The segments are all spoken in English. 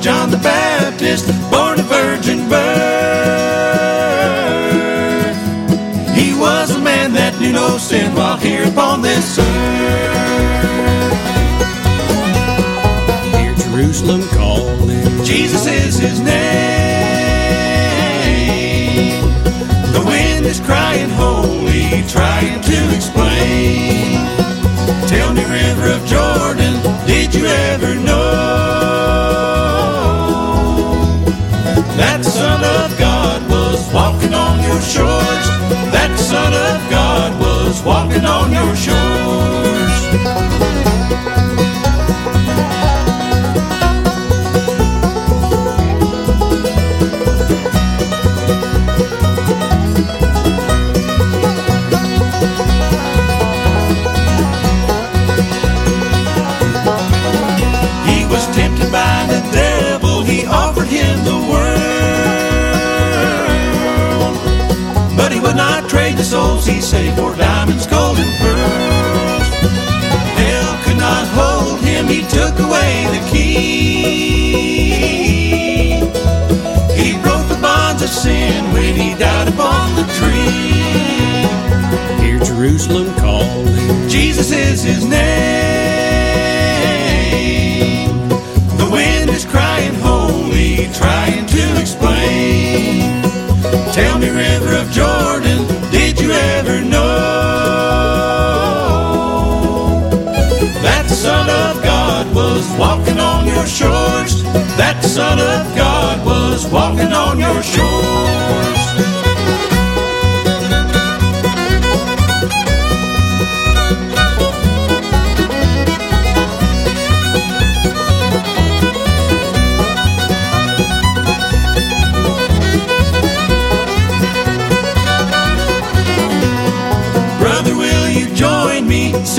John the Baptist, born a virgin birth. He was a man that knew no sin while here upon this earth. Hear Jerusalem calling. Jesus is his name. The wind is crying holy, trying to explain. Tell me, River of Jordan, did you ever know walking on your shores? That Son of God was walking on your shores. He was tempted by the devil, he offered him the world. Would not trade the souls he saved for diamonds, gold, and pearls. Hell could not hold him, he took away the key. He broke the bonds of sin when he died upon the tree. Hear Jerusalem calling. Jesus is his name. The wind is crying holy, trying to explain. Tell me, River of Jordan, did you ever know that the Son of God was walking on your shores? That the Son of God was walking on your shores.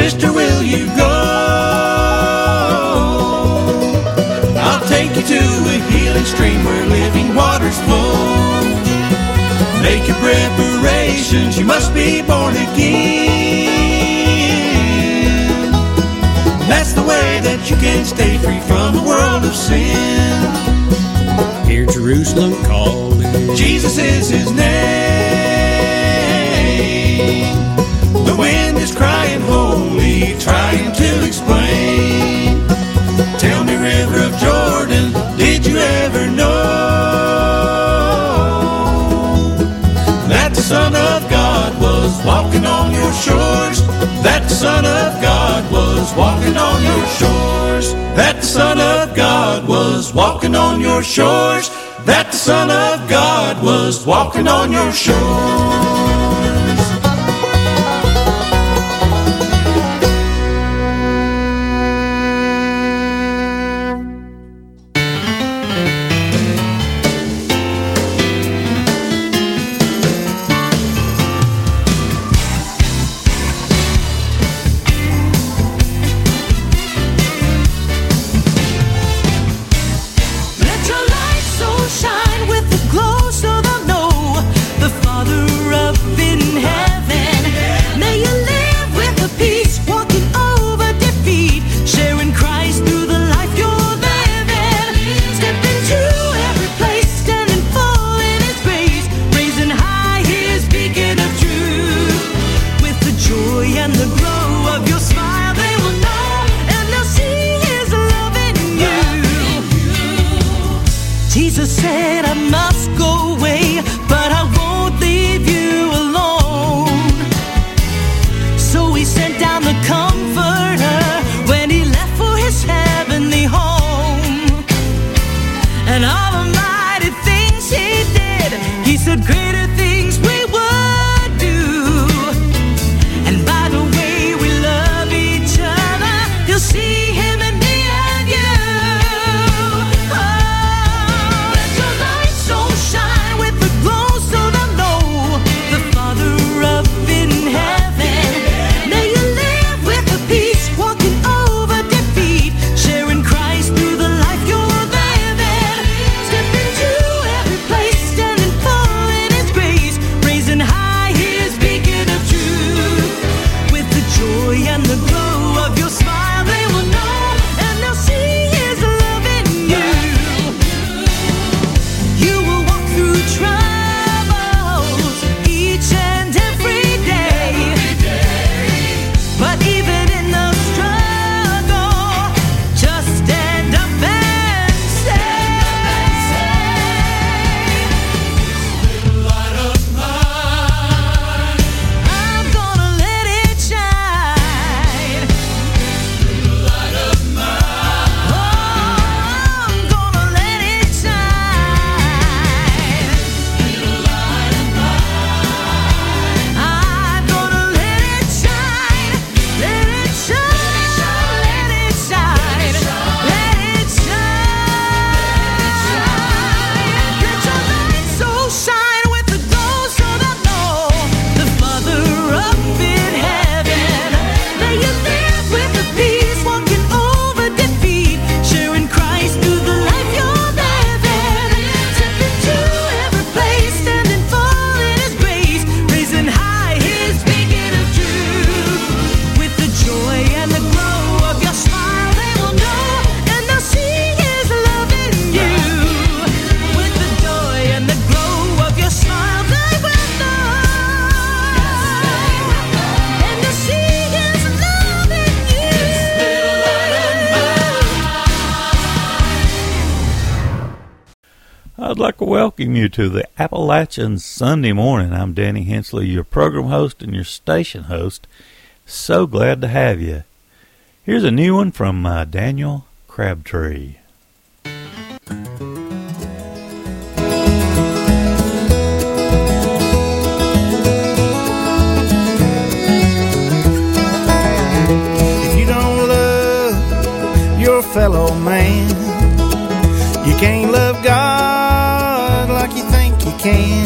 Sister, will you go? I'll take you to a healing stream where living waters flow. Make your preparations, you must be born again. That's the way that you can stay free from the world of sin. Hear Jerusalem calling. Jesus is his name. Trying to explain. Tell me, River of Jordan, did you ever know that the Son of God was walking on your shores? That the Son of God was walking on your shores. That the Son of God was walking on your shores. That the Son of God was walking on your shores. welcome you to the Appalachian Sunday morning. I'm Danny Hensley, your program host and your station host. So glad to have you. Here's a new one from uh, Daniel Crabtree. came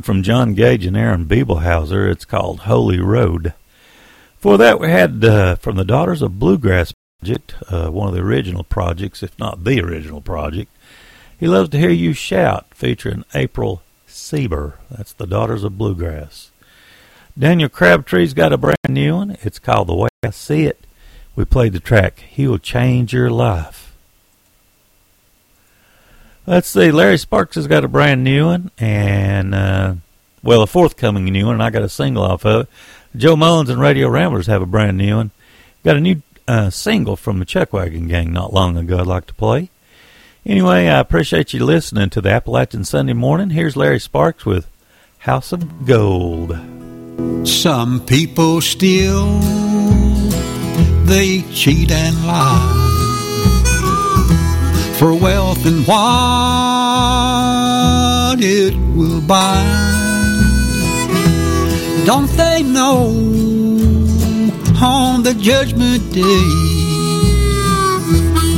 from John Gage and Aaron Bibelhauser. It's called Holy Road. For that, we had uh, from the Daughters of Bluegrass Project, uh, one of the original projects, if not the original project. He loves to hear you shout, featuring April Sieber. That's the Daughters of Bluegrass. Daniel Crabtree's got a brand new one. It's called The Way I See It. We played the track He'll Change Your Life. Let's see. Larry Sparks has got a brand new one, and uh, well, a forthcoming new one. And I got a single off of it. Joe Mullins and Radio Ramblers have a brand new one. Got a new uh, single from the Chuckwagon Gang not long ago. I'd like to play. Anyway, I appreciate you listening to the Appalachian Sunday Morning. Here's Larry Sparks with House of Gold. Some people steal, they cheat and lie for wealth and what it will buy. Don't they know on the judgment day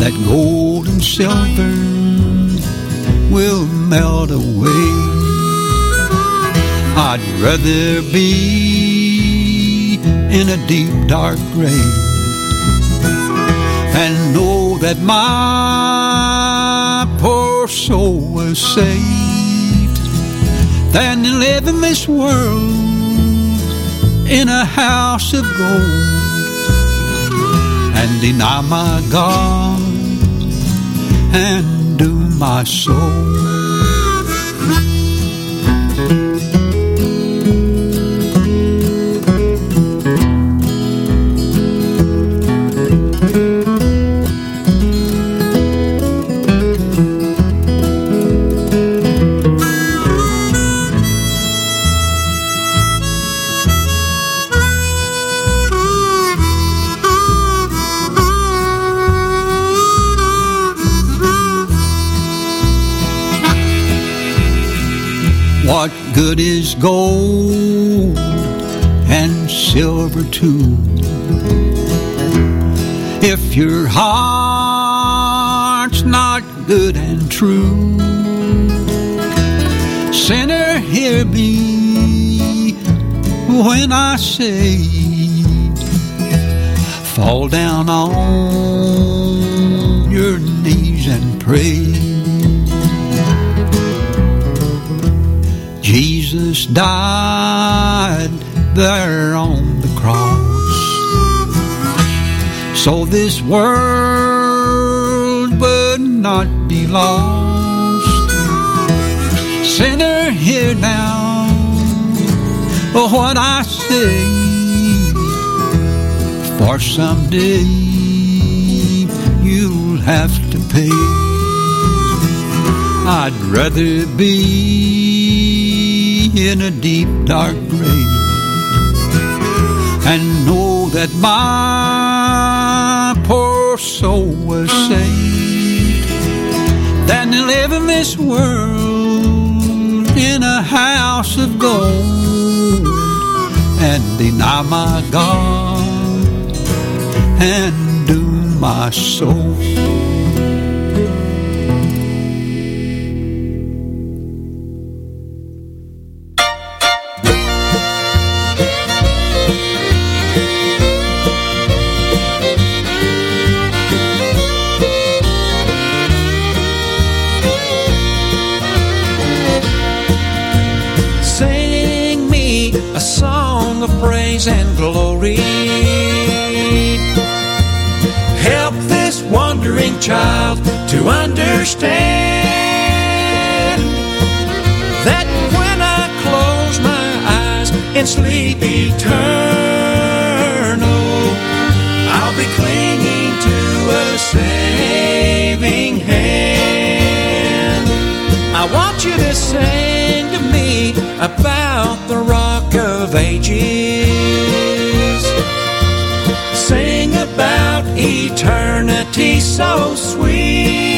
that gold and silver will melt away? I'd rather be in a deep dark grave and know that my poor soul was saved than to live in this world in a house of gold and deny my God and doom my soul. Good is gold and silver too if your heart's not good and true? Sinner, hear me when I say, fall down on your knees and pray. Jesus died there on the cross. So this world would not be lost. Sinner, hear now what I say. For someday you'll have to pay. I'd rather be in a deep dark grave and know that my poor soul was saved than to live in this world in a house of gold and deny my God and doom my soul. Child to understand that when I close my eyes in sleep eternal, I'll be clinging to a saving hand. I want you to sing to me about the rock of ages. About eternity so sweet.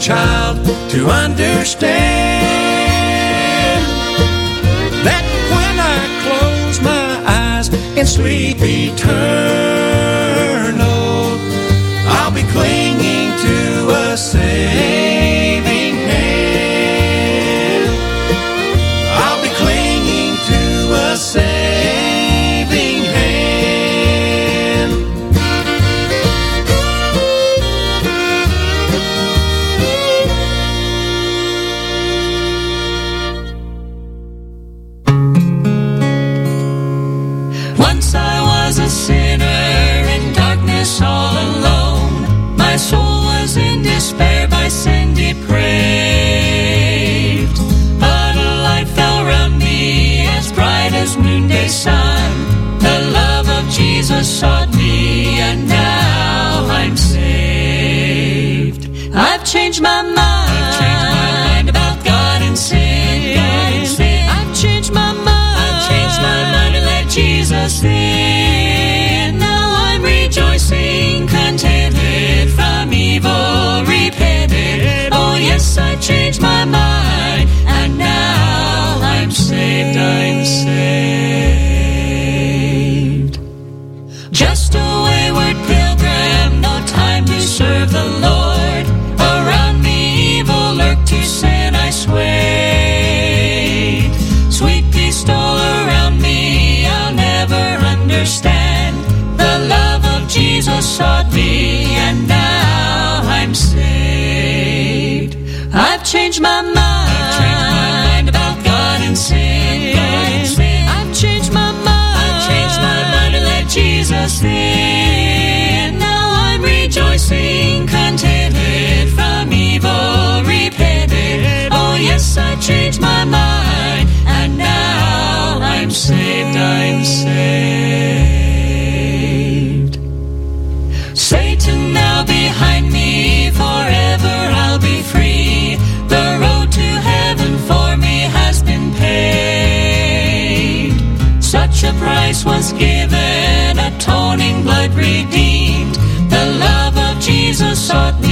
Child to understand that when I close my eyes in sleep eternal, Jesus sought me, and now I'm saved. I've changed my mind about God and sin. I've changed my mind. I've changed my mind and let Jesus in. Now I'm rejoicing, contented from evil, repented. Oh yes, I changed my mind, and now. I'm saved. The Lord. I changed my mind, and now I'm saved. I'm saved. Satan now behind me, forever I'll be free. The road to heaven for me has been paid. Such a price was given, atoning blood redeemed. The love of Jesus sought me,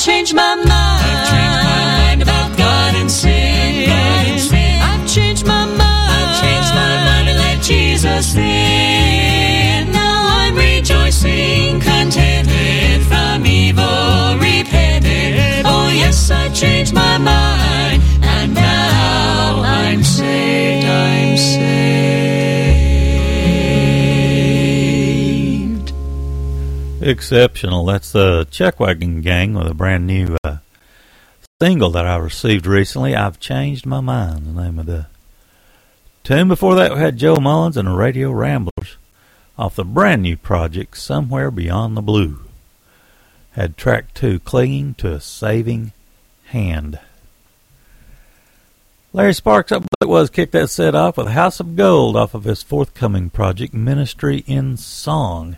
I've changed my mind about God and sin. I've changed my mind. I've changed my mind and let Jesus in. Now I'm rejoicing, contented from evil, repented. Oh yes, I changed my mind, and now I'm saved. I'm Exceptional. That's the Chuckwagon Gang with a brand new uh, single that I received recently. I've changed my mind. The name of the tune before that had Joe Mullins and the Radio Ramblers off the brand new project Somewhere Beyond the Blue. Had track two, Clinging to a Saving Hand. Larry Sparks up it was kicked that set off with House of Gold off of his forthcoming project Ministry in Song.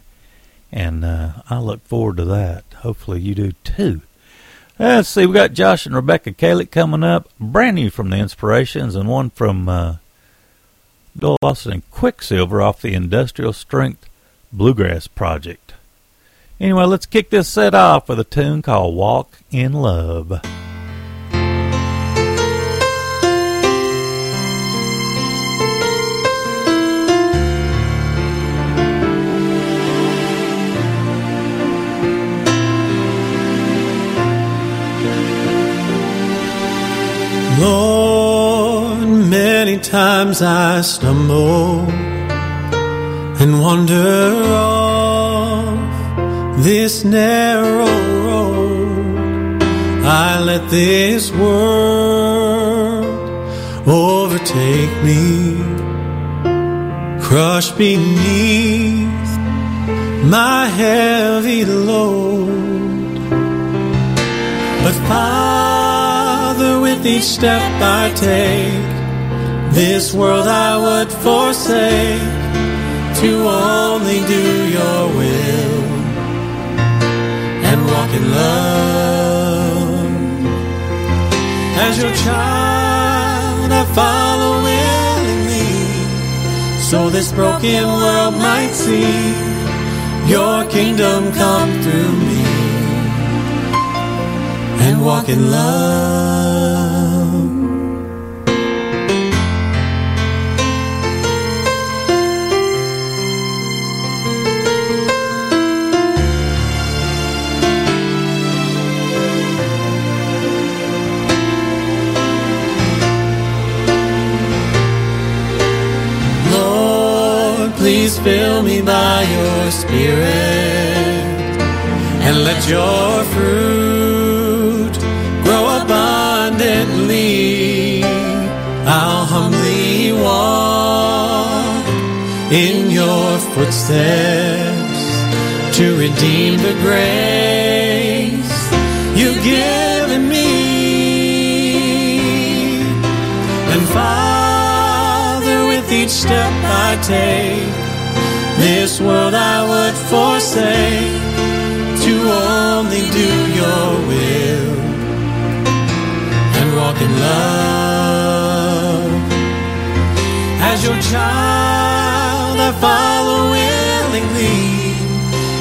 And uh, I look forward to that. Hopefully you do too. Let's see, we got Josh and Rebecca Kalick coming up. Brand new from the Inspirations and one from uh, Bill Lawson and Quicksilver off the Industrial Strength Bluegrass Project. Anyway, let's kick this set off with a tune called Walk in Love. Lord, many times I stumble and wander off this narrow road. I let this world overtake me, crush beneath my heavy load. But Father, with each step I take, this world I would forsake to only do your will and walk in love. As your child, I follow willingly, so this broken world might see your kingdom come through me and walk in love. Fill me by your Spirit and let your fruit grow abundantly. I'll humbly walk in your footsteps to redeem the grace you've given me. And Father, with each step I take, this world I would forsake to only do your will and walk in love. As your child, I follow willingly,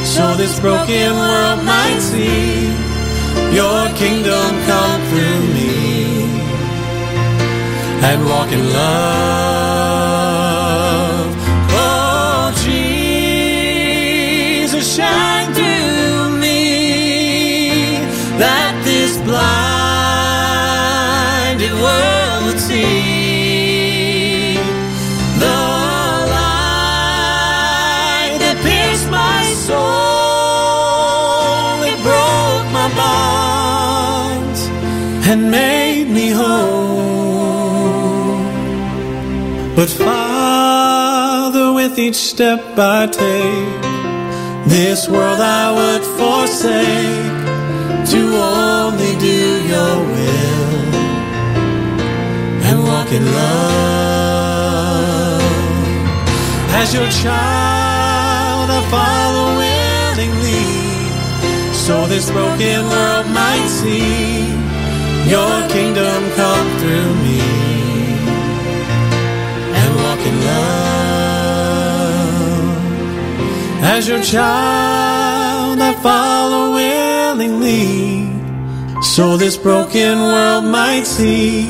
so this broken world might see your kingdom come through me and walk in love. But Father, with each step I take, this world I would forsake to only do your will and walk in love. As your child, I follow willingly, so this broken world might see your kingdom come through me As your child, I follow willingly, so this broken world might see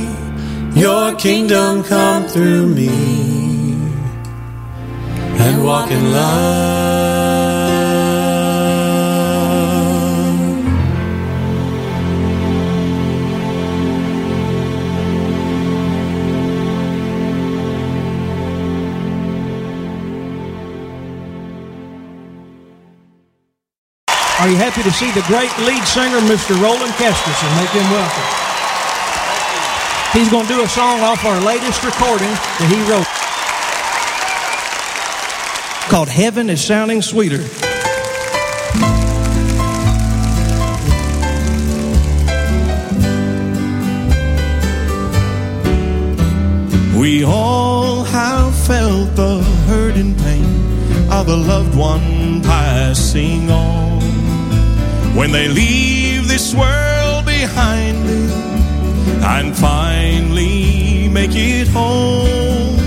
your kingdom come through me and walk in love. You to see the great lead singer, Mr. Roland Kesterson? Make him welcome. He's going to do a song off our latest recording that he wrote called Heaven is Sounding Sweeter. We all have felt the hurt and pain of a loved one passing on. When they leave this world behind them and finally make it home.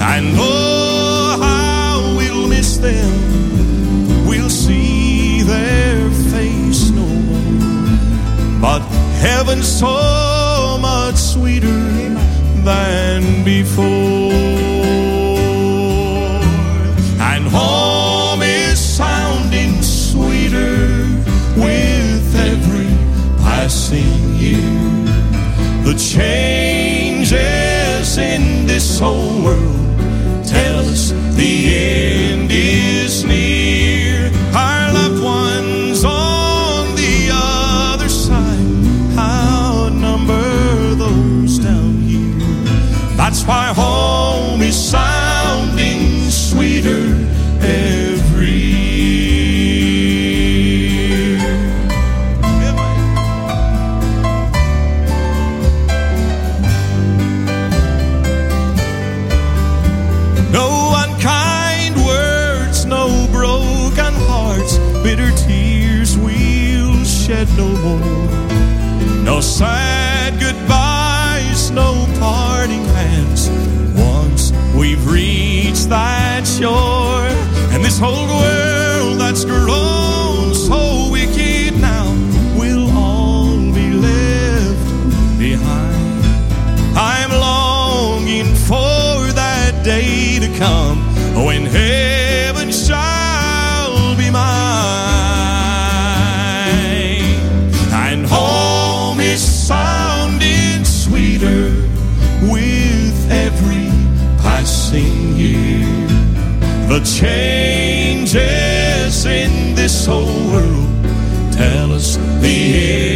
And oh, how we'll miss them. We'll see their face no more. But heaven's so much sweeter than before. Year. The changes in this whole world tell us the end is no more. No sad goodbyes, no parting hands. Once we've reached that shore, and this whole world that's grown The changes in this whole world. Tell us the end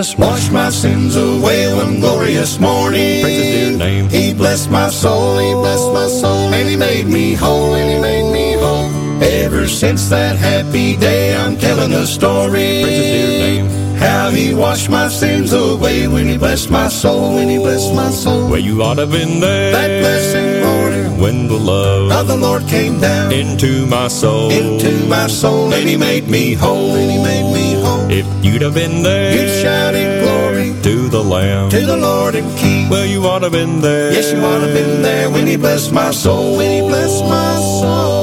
Jesus washed my sins away one glorious morning. Praise his dear name. He blessed my soul, he blessed my soul, and he made me whole, and he made me whole. Ever since that happy day, I'm telling the story. Praise his dear name. How he washed my sins away when he blessed my soul, when he blessed my soul. Well, you ought to have been there That blessed morning, when the love of the Lord came down into my soul. into my soul, and he made me whole, and he made me whole. If you'd have been there You shouted glory to the Lamb. to the Lord and King. Well, you ought to have been there. Yes, you ought to have been there when he blessed my soul, when he blessed my soul.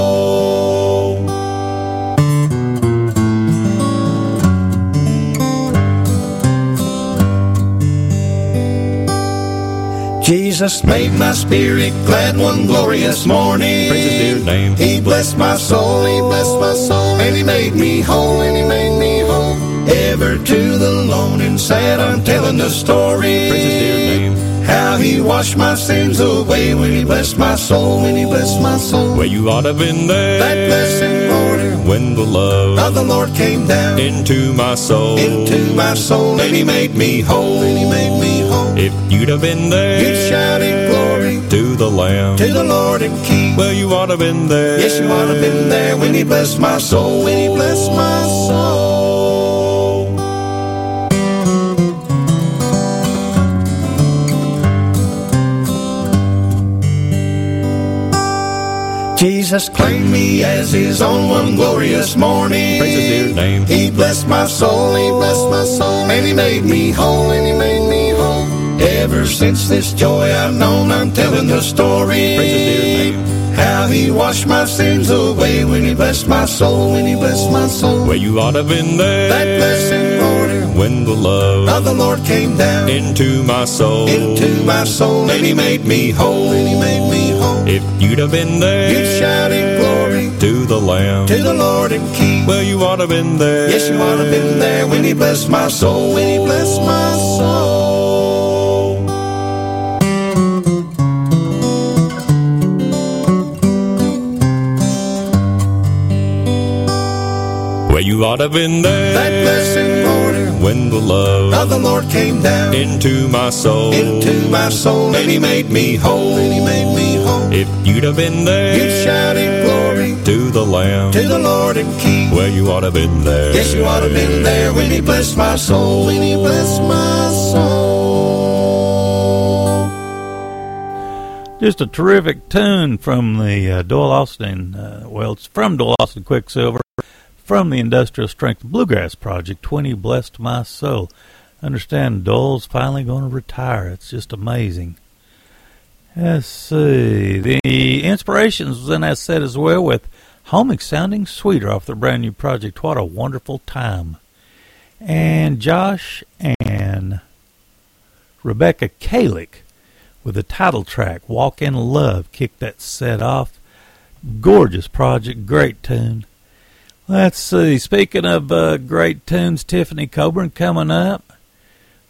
Jesus made my spirit glad one glorious morning. Praise his dear name. He blessed my soul, he blessed my soul, and he made me whole, and he made me whole. Ever to the lone and sad, I'm telling the story. Praise his dear name. How he washed my sins away when he blessed my soul, when he blessed my soul. Well, you ought to have been there That blessed morning when the love of the Lord came down into my soul. into my soul, and he made me whole, and he made me whole. If you'd have been there You shouted glory to the Lamb. to the Lord and King. Well, you ought to have been there. Yes, you ought to have been there when he blessed my soul, when he blessed my soul. Jesus claimed me as his own one glorious morning. Praise his dear name. He blessed my soul, he blessed my soul, and he made me whole, and he made me whole. Ever since this joy I've known, I'm telling the story. Praise his dear name. How he washed my sins away when he blessed my soul, when he blessed my soul. Well, you ought to have been there That blessed morning when the love of the Lord came down into my soul. into my soul, and he made me whole, and he made me whole. If you'd have been there you'd shouted glory to the Lamb. to the Lord and King. Well, you ought to have been there. Yes, you ought to have been there when he blessed my soul, when he blessed my soul. Well, you ought to have been there That blessed morning when the love of the Lord came down into my soul. into my soul, and he made me whole, and he made me whole. If you'd have been there you'd shout shouted glory to the Lamb. to the Lord and King. Well, you ought to have been there. Yes, you ought to have been there when he blessed my soul, when he blessed my soul. Just a terrific tune from the uh, Doyle Lawson, uh, well, it's from Doyle Lawson Quicksilver, from the Industrial Strength Bluegrass Project, 20 Blessed My Soul. Understand Doyle's finally going to retire. It's just amazing. Let's see. The inspirations was in that set as well with Homing Sounding Sweeter off their brand new project. What a wonderful time. and Josh and Rebecca Kalick with the title track Walk in Love kicked that set off. Gorgeous project, great tune. Let's see, speaking of uh, great tunes, Tiffany Coburn coming up.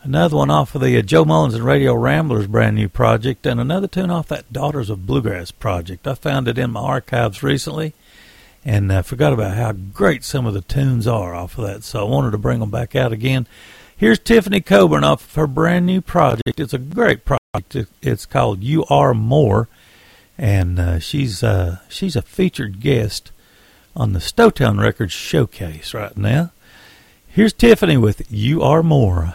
Another one off of the uh, Joe Mullins and Radio Ramblers brand new project, and another tune off that Daughters of Bluegrass project. I found it in my archives recently and uh, forgot about how great some of the tunes are off of that, so I wanted to bring them back out again. Here's Tiffany Coburn off of her brand new project. It's a great project. It's called You Are More, and uh, she's uh, she's a featured guest on the Stowtown Records showcase right now. Here's Tiffany with You Are More.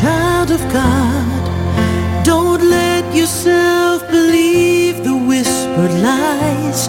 Child of God, don't let yourself believe the whispered lies.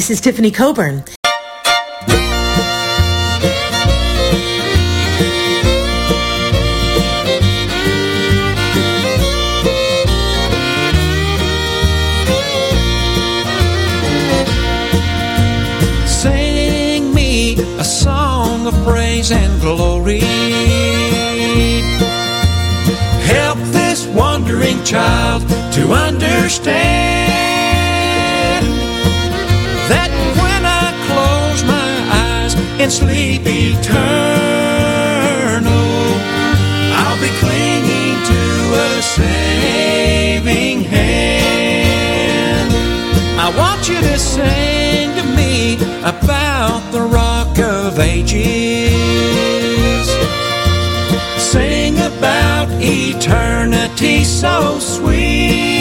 This is Tiffany Coburn. Sing me a song of praise and glory. Help this wandering child to understand in sleep eternal. I'll be clinging to a saving hand. I want you to sing to me about the rock of ages. Sing about eternity so sweet.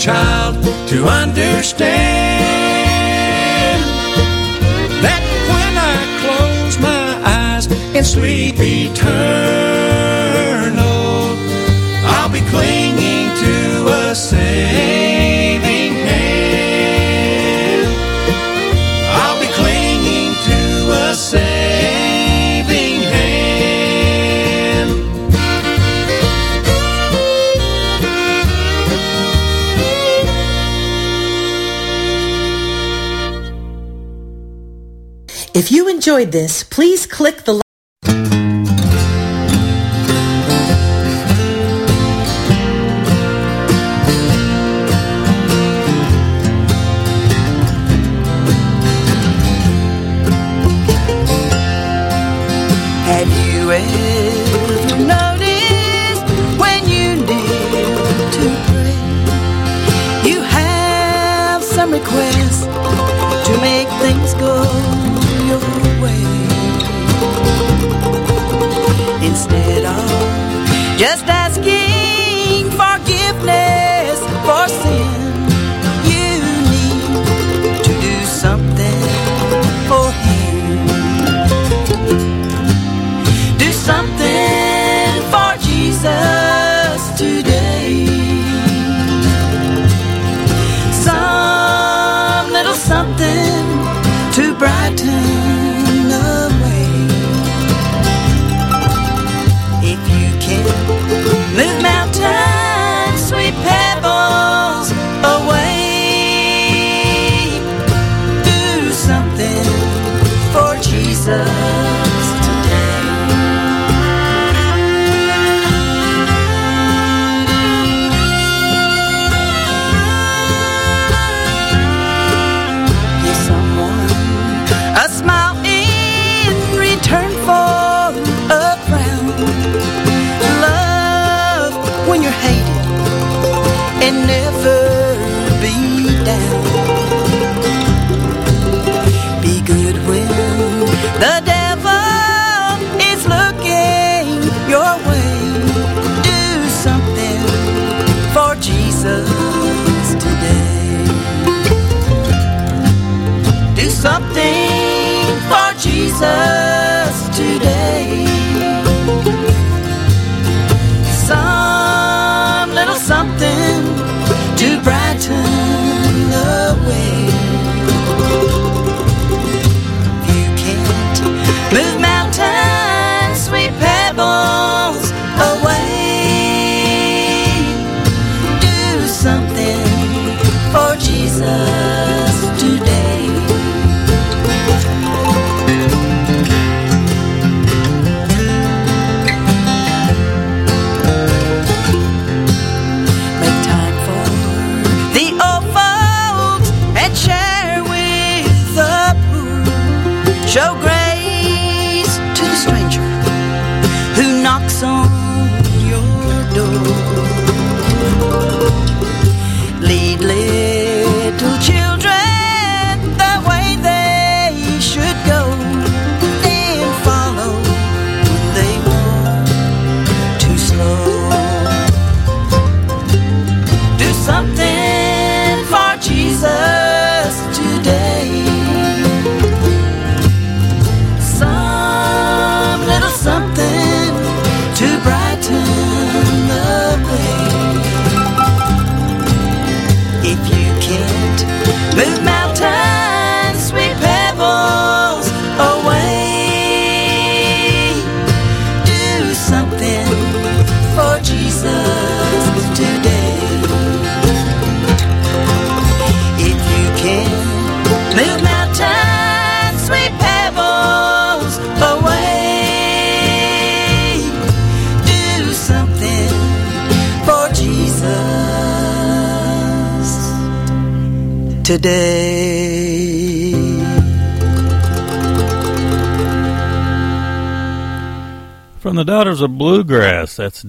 child to understand that when I close my eyes in sleep eternal. enjoyed this, please click the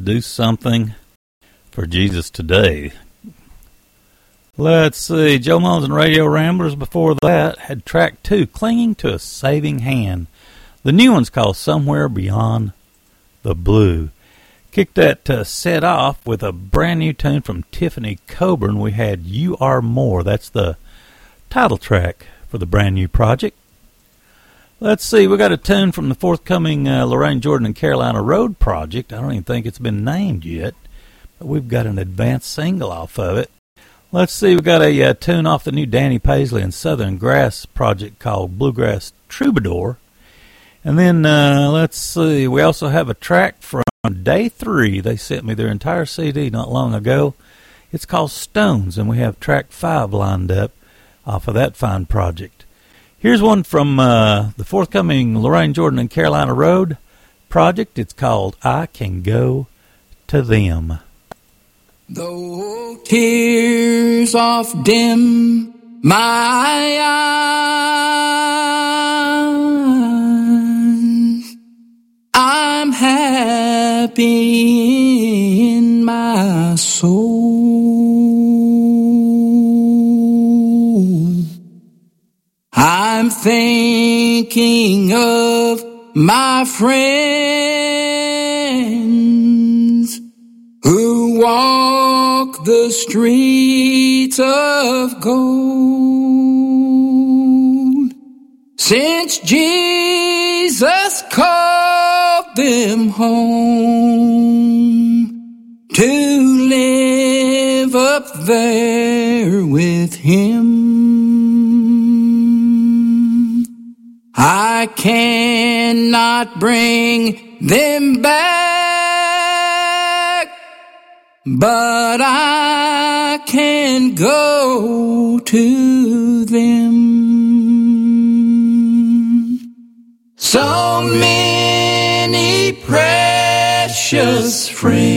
Do Something for Jesus Today. Let's see, Joe Mullins and Radio Ramblers before that had track two, Clinging to a Saving Hand. The new one's called Somewhere Beyond the Blue. Kicked that uh, set off with a brand new tune from Tiffany Coburn. We had You Are More. That's the title track for the brand new project. Let's see, we got a tune from the forthcoming uh, Lorraine Jordan and Carolina Road project. I don't even think it's been named yet, but we've got an advanced single off of it. Let's see, we got a uh, tune off the new Danny Paisley and Southern Grass project called Bluegrass Troubadour. And then uh, let's see, we also have a track from day three. They sent me their entire CD not long ago. It's called Stones, and we have track five lined up off of that fine project. Here's one from uh, the forthcoming Lorraine Jordan and Carolina Road project. It's called I Can Go to Them. Though tears oft dim my eyes, I'm happy in my soul. I'm thinking of my friends who walk the streets of gold. Since Jesus called them home to live up there with Him. I cannot bring them back, but I can go to them. So many precious friends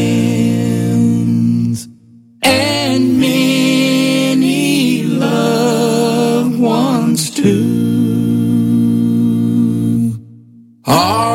and are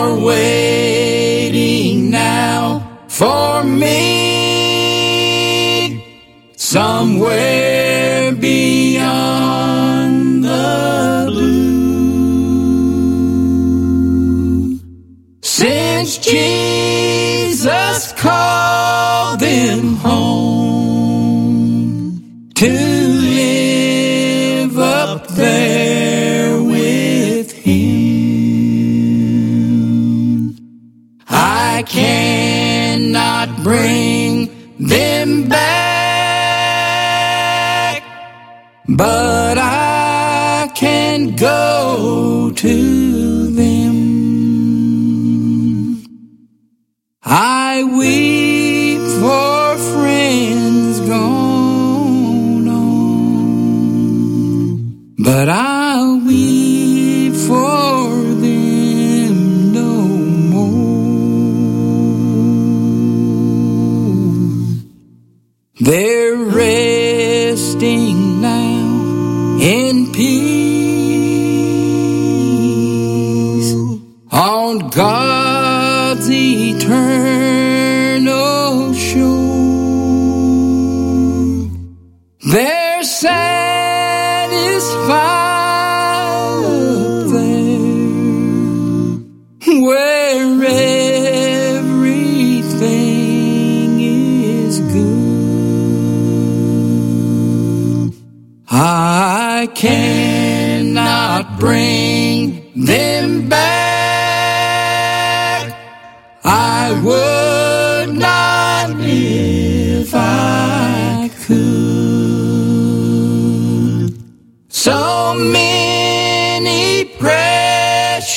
go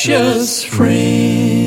precious friends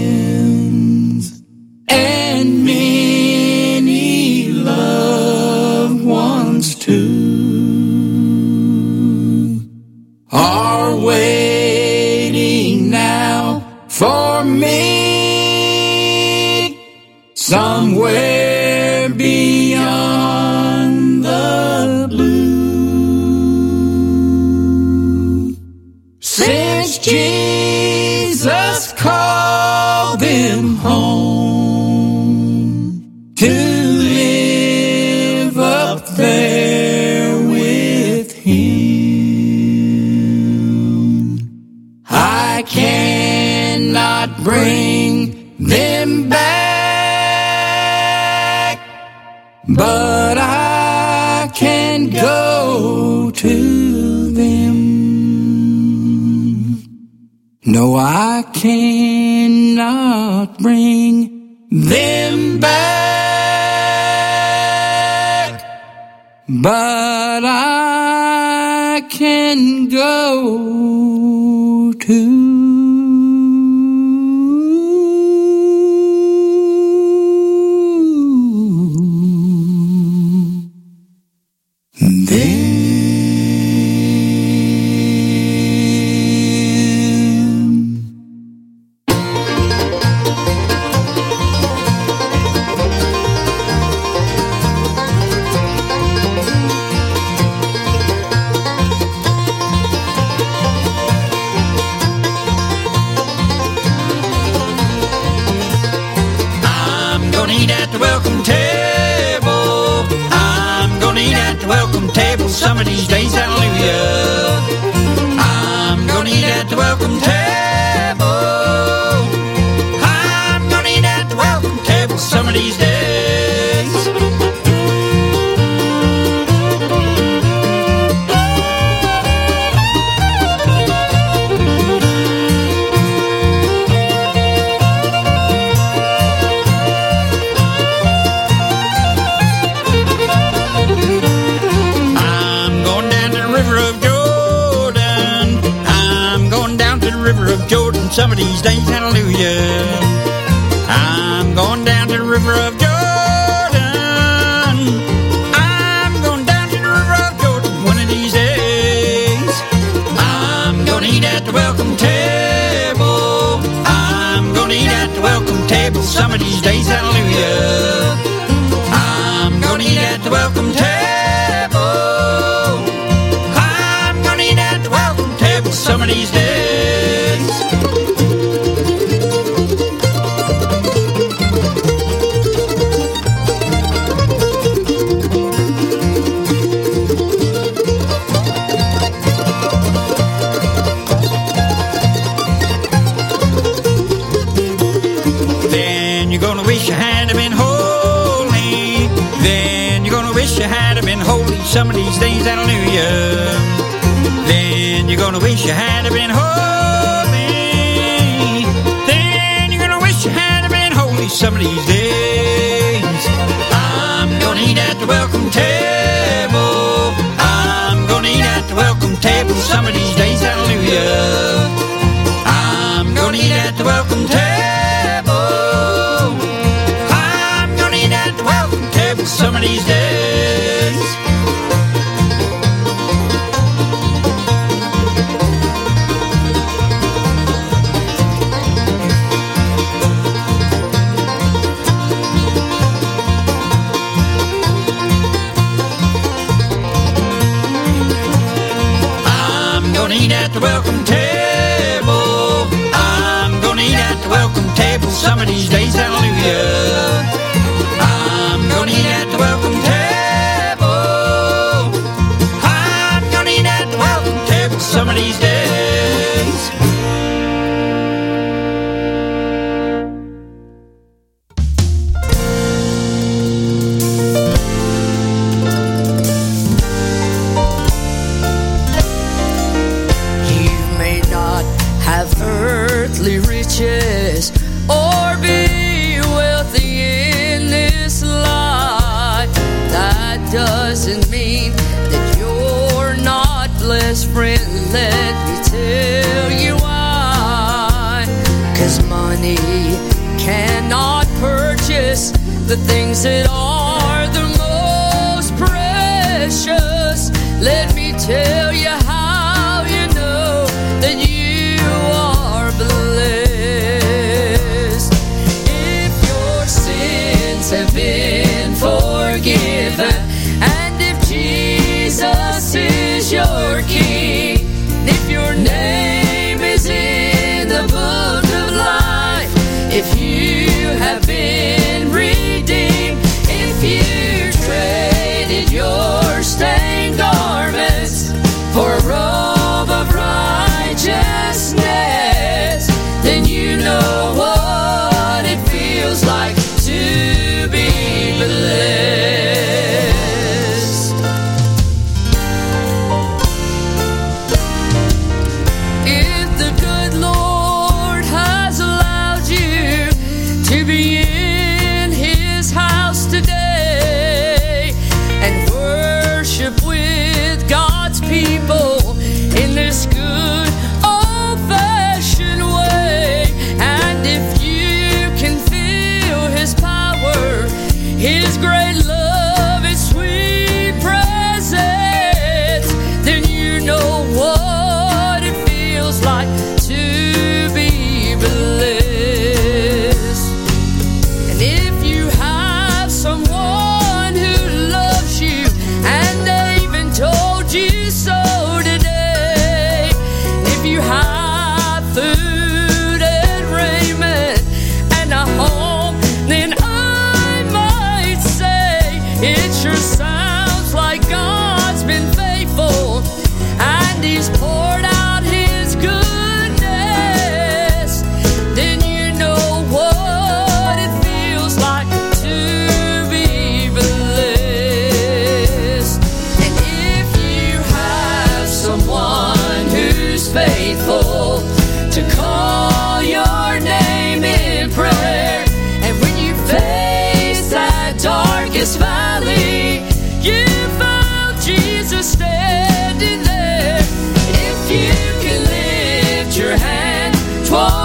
toi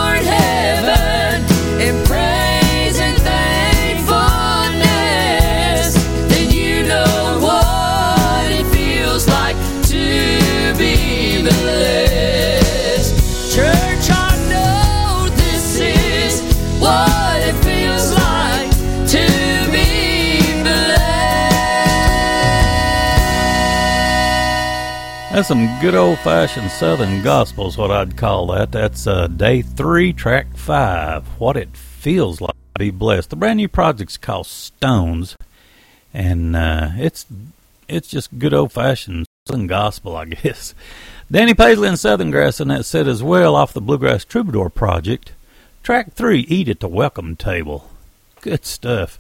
That's some good old fashioned Southern gospel, is what I'd call that. That's uh, day three, track five. What it feels like to be blessed. The brand new project's called Stones, and uh, it's it's just good old fashioned Southern gospel, I guess. Danny Paisley and Southern Grass and that set as well off the Bluegrass Troubadour project. Track three, Eat at the Welcome Table. Good stuff.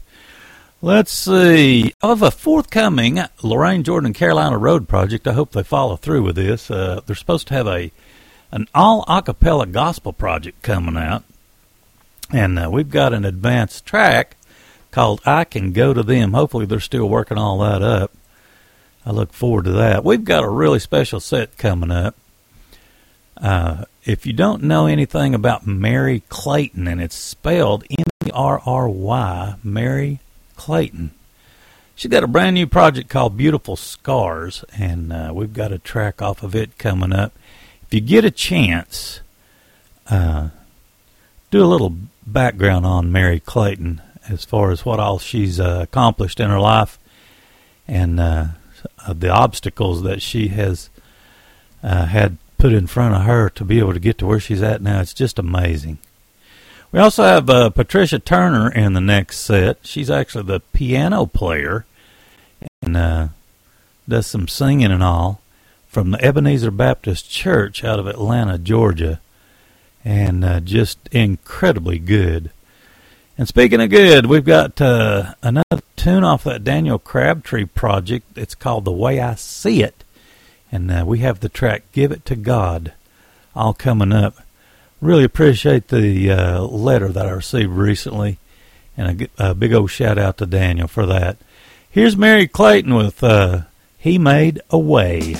Let's see. Of a forthcoming Lorraine Jordan Carolina Road project, I hope they follow through with this. Uh, they're supposed to have a an all acapella gospel project coming out, and uh, we've got an advanced track called "I Can Go to Them." Hopefully, they're still working all that up. I look forward to that. We've got a really special set coming up. Uh, if you don't know anything about Merry Clayton, and it's spelled M E R R Y, Merry Clayton. She's got a brand new project called Beautiful Scars, and uh, we've got a track off of it coming up. If you get a chance, uh, do a little background on Merry Clayton as far as what all she's uh, accomplished in her life and uh, the obstacles that she has uh, had put in front of her to be able to get to where she's at now. It's just amazing. We also have uh, Patricia Turner in the next set. She's actually the piano player and uh, does some singing and all from the Ebenezer Baptist Church out of Atlanta, Georgia, and uh, just incredibly good. And speaking of good, we've got uh, another tune off that Daniel Crabtree project. It's called The Way I See It. And uh, we have the track Give It to God all coming up really appreciate the uh, letter that I received recently, and a, a, big old shout out to Daniel for that. Here's Merry Clayton with uh, He Made a Way.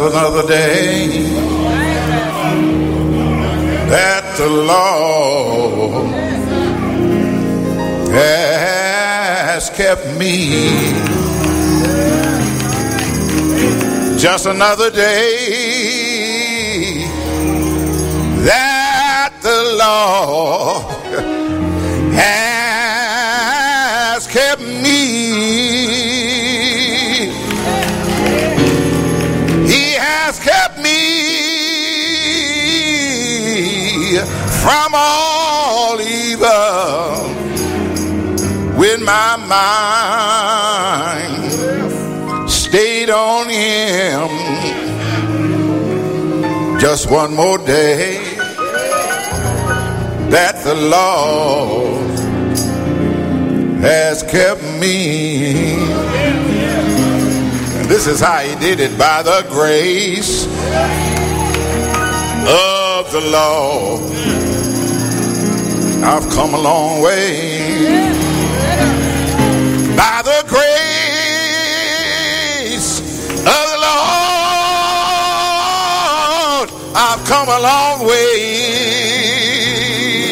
Another day that the Lord has kept me. Just another day just one more day that the Lord has kept me. And this is how he did it by the grace of the Lord. I've come a long way come a long way.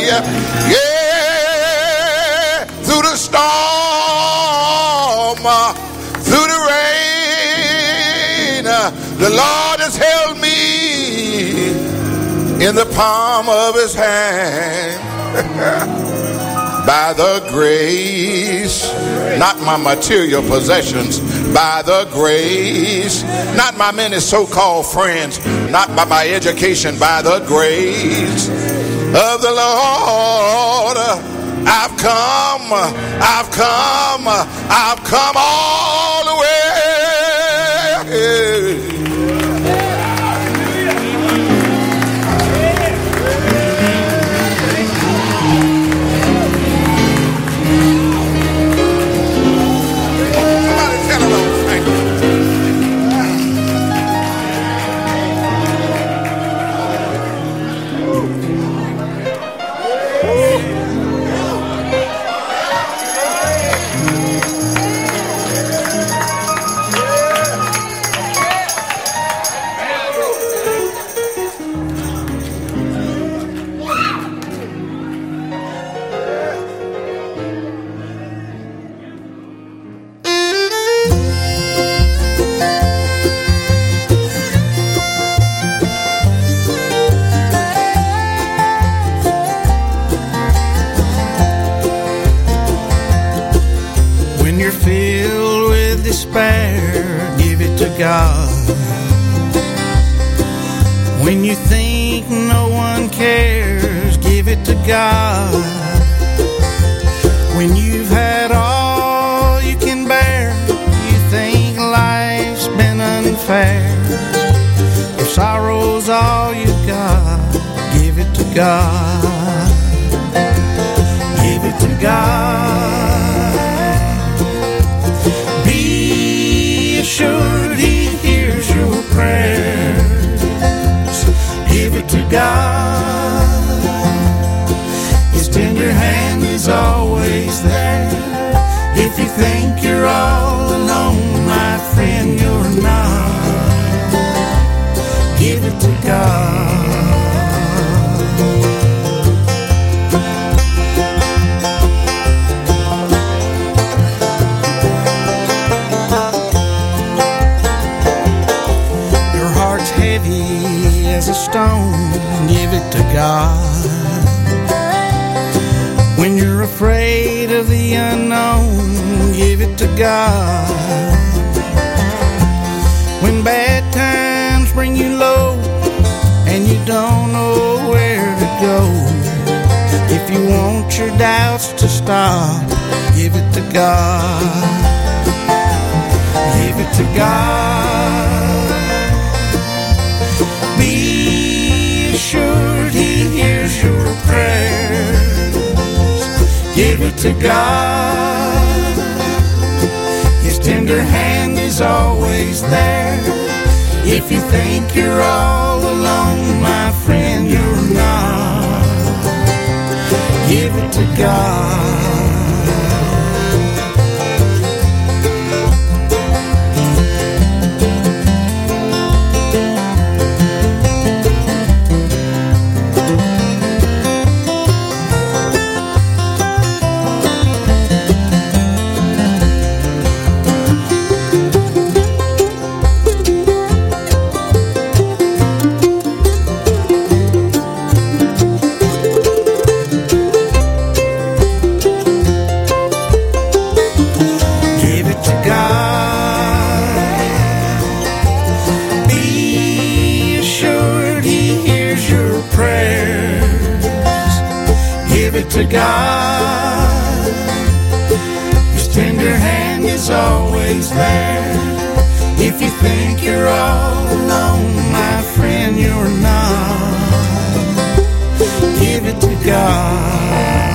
Yeah, through the storm, through the rain, the Lord has held me in the palm of his hand. by the grace, not my material possessions, by the grace, not my many so called friends, not by my education, by the grace of the Lord. I've come, I've come, I've come all the way. God. When you think no one cares, give it to God. When you've had all you can bear, you think life's been unfair. If sorrow's all you've got, give it to God. God. To God. When you're afraid of the unknown, give it to God. When bad times bring you low and you don't know where to go, if you want your doubts to stop, give it to God. Give it to God. Your prayers. Give it to God. His tender hand is always there. If you think you're all alone, my friend, you're not. Give it to God. To God. His tender hand is always there. If you think you're all alone, my friend, you're not. Give it to God.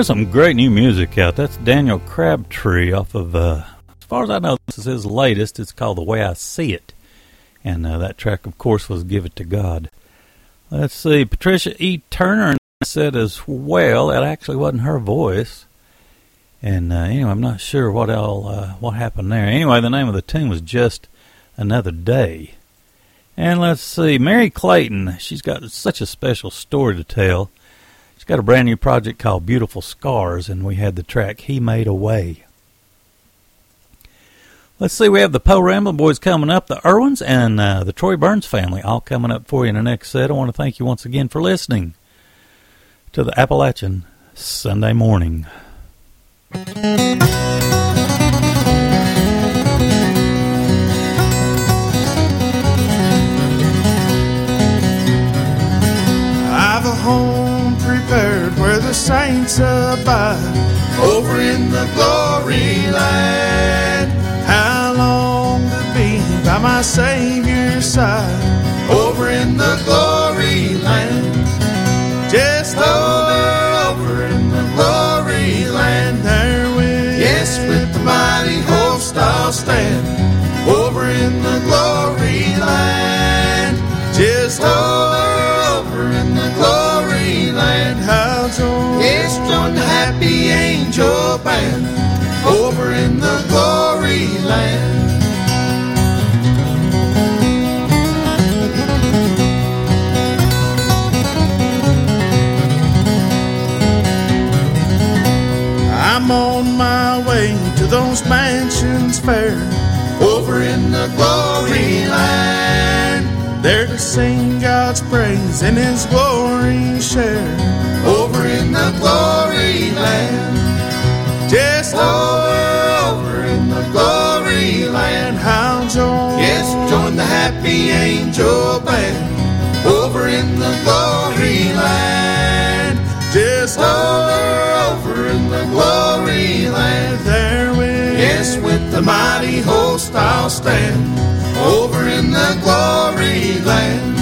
There's some great new music out. That's Daniel Crabtree off of, uh, as far as I know, this is his latest. It's called The Way I See It. And uh, that track, of course, was Give It to God. Let's see. Patricia E. Turner said as well, it actually wasn't her voice. And uh, anyway, I'm not sure what all uh, what happened there. Anyway, the name of the tune was Just Another Day. And let's see, Merry Clayton. She's got such a special story to tell. Got a brand new project called Beautiful Scars, and we had the track He Made a Way. Let's see, we have the Po' Ramblin' Boys coming up, the Erwins, and uh, the Troy Burns family all coming up for you in the next set. I want to thank you once again for listening to the Appalachian Sunday Morning. I've a home the saints abide over in the glory land. How long to be by my Savior's side over in the glory land. Just over, over in the glory land there yes, with the mighty host I'll stand angel band over in the glory land. I'm on my way to those mansions fair over in the glory land. There to sing God's praise and His glory share over in the glory land. Just over, over in the glory land. How joy, yes, join the happy angel band over in the glory land. Just over, over in the glory land. There with, yes, with the mighty host I'll stand over in the glory land.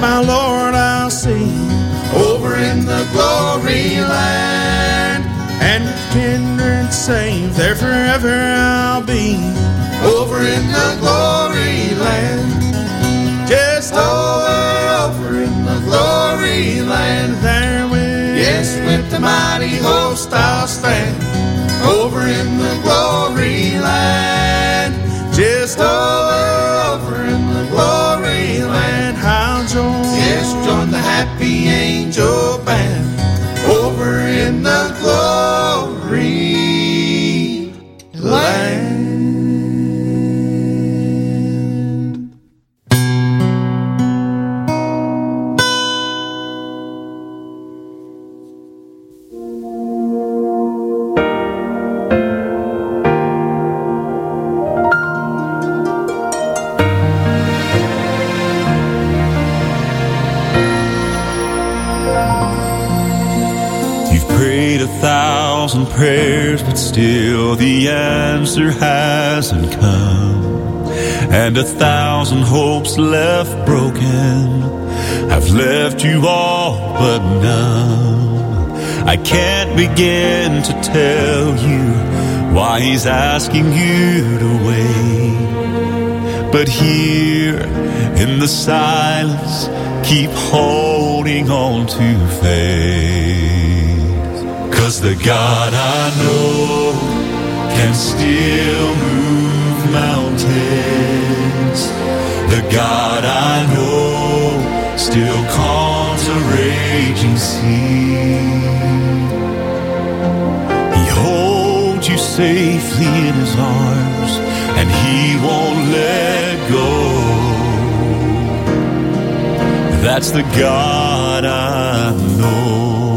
My Lord I'll see over in the glory land. And with kindred saved, there forever I'll be over in the glory land. Just over, over in the glory land. There with, yes, with the mighty host I'll And a thousand hopes left broken I've left you all but none. I can't begin to tell you why he's asking you to wait. But here in the silence, keep holding on to faith. Cause the God I know can still move mountains. The God I know still calms a raging sea. He holds you safely in his arms, and he won't let go. That's the God I know.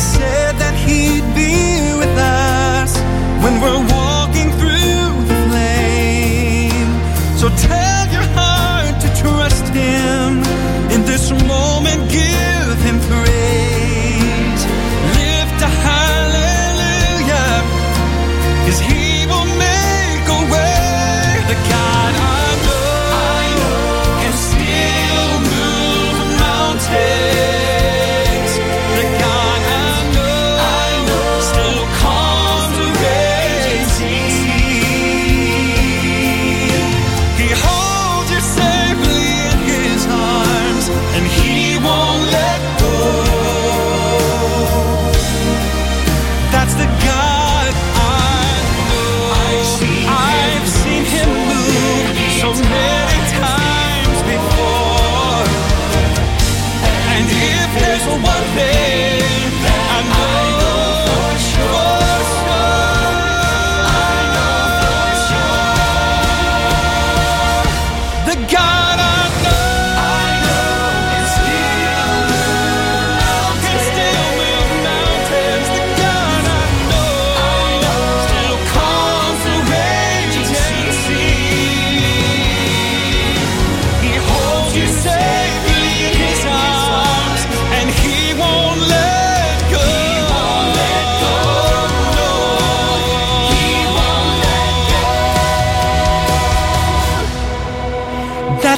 say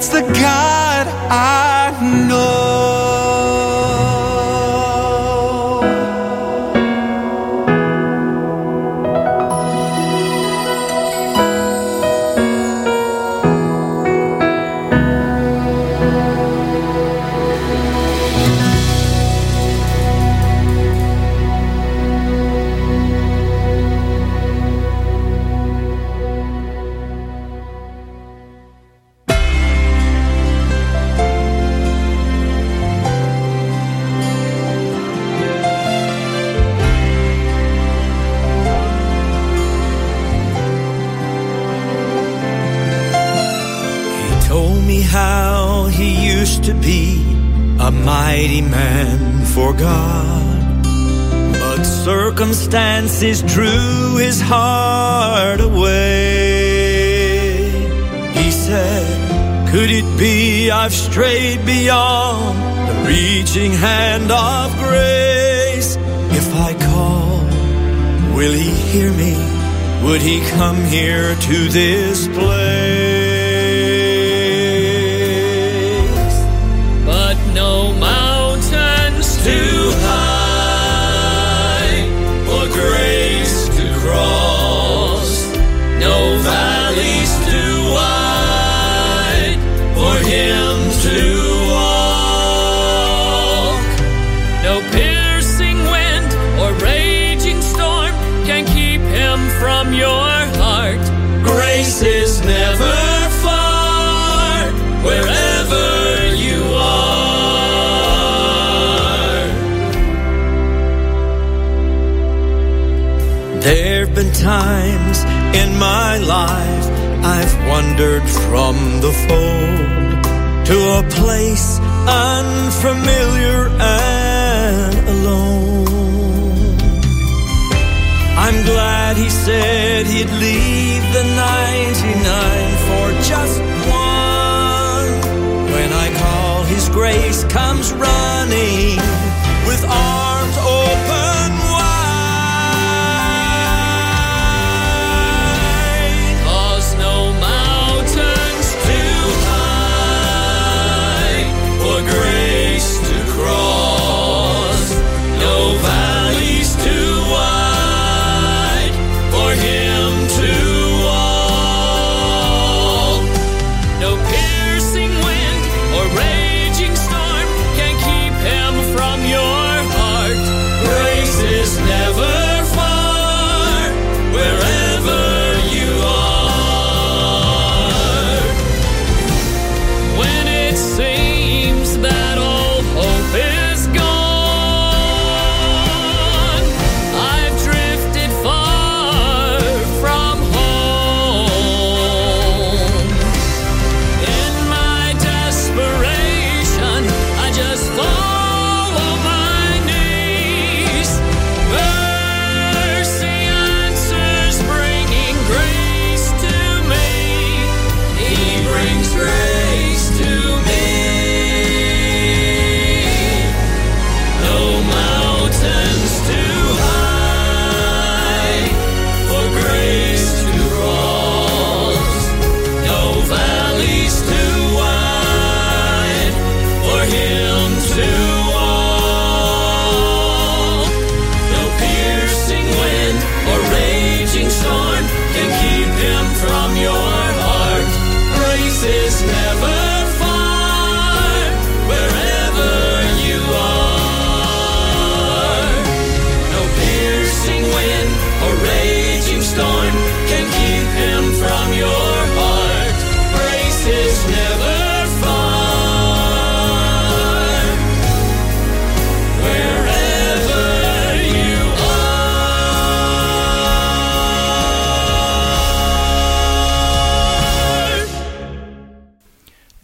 that's the God I circumstances drew his heart away. He said, Could it be I've strayed beyond the reaching hand of grace? If I call, will he hear me? Would he come here to this place? There've been times in my life I've wandered from the fold to a place unfamiliar and alone. I'm glad he said he'd leave the 99 for just one. When I call, his grace comes running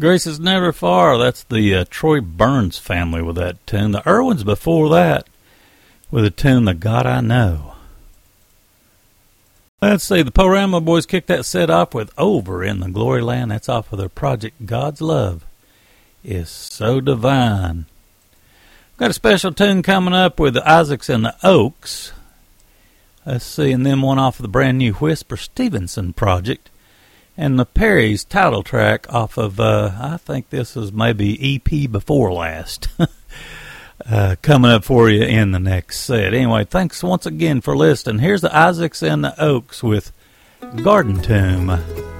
Grace is never far. That's the uh, Troy Burns family with that tune. The Erwins before that with a tune, The God I Know. Let's see, the Po' Ramblin' Boys kicked that set off with Over in the Glory Land. That's off of their project God's Love is So Divine. Got a special tune coming up with the Isaacs and the Oaks. Let's see, and then one off of the brand new Whisper Stevenson project. And the Perry's title track off of, uh, I think this is maybe EP before last. uh, coming up for you in the next set. Anyway, thanks once again for listening. Here's the Isaacs and the Oaks with Garden Tomb.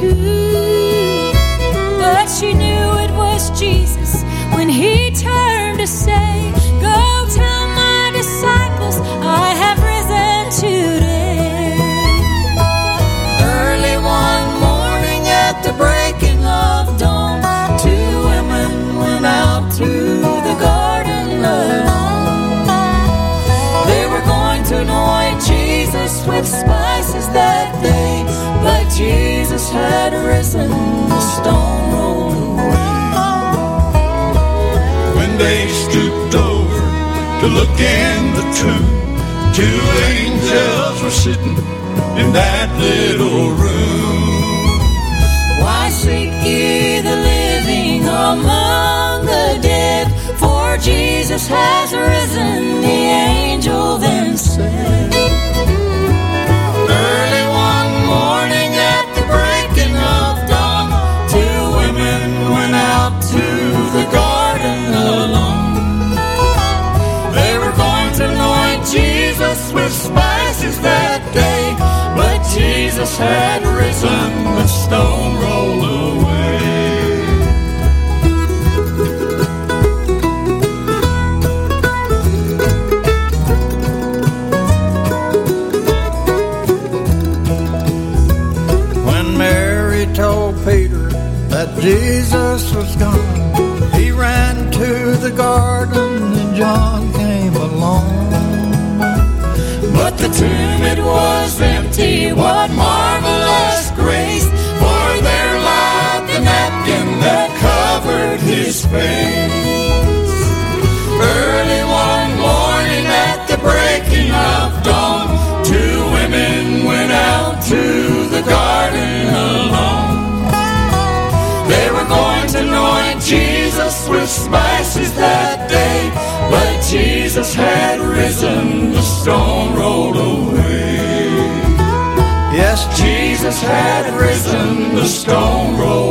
Tomb. But she knew it was Jesus when he turned to say, had risen, the stone rolled away. When they stooped over to look in the tomb, two angels were sitting in that little room. Why seek ye the living among the dead? For Jesus has risen, the angel then said. Spices that day, but Jesus had risen, the stone rolled away. When Mary told Peter that Jesus was gone, he ran to the garden and John came tomb it was empty, what marvelous grace! For there lied the napkin that covered his face. Early one morning at the breaking of dawn, two women went out to the garden alone. They were going to anoint Jesus with spices that day, but Jesus had risen, the stone rolled Jesus had risen, the stone rolled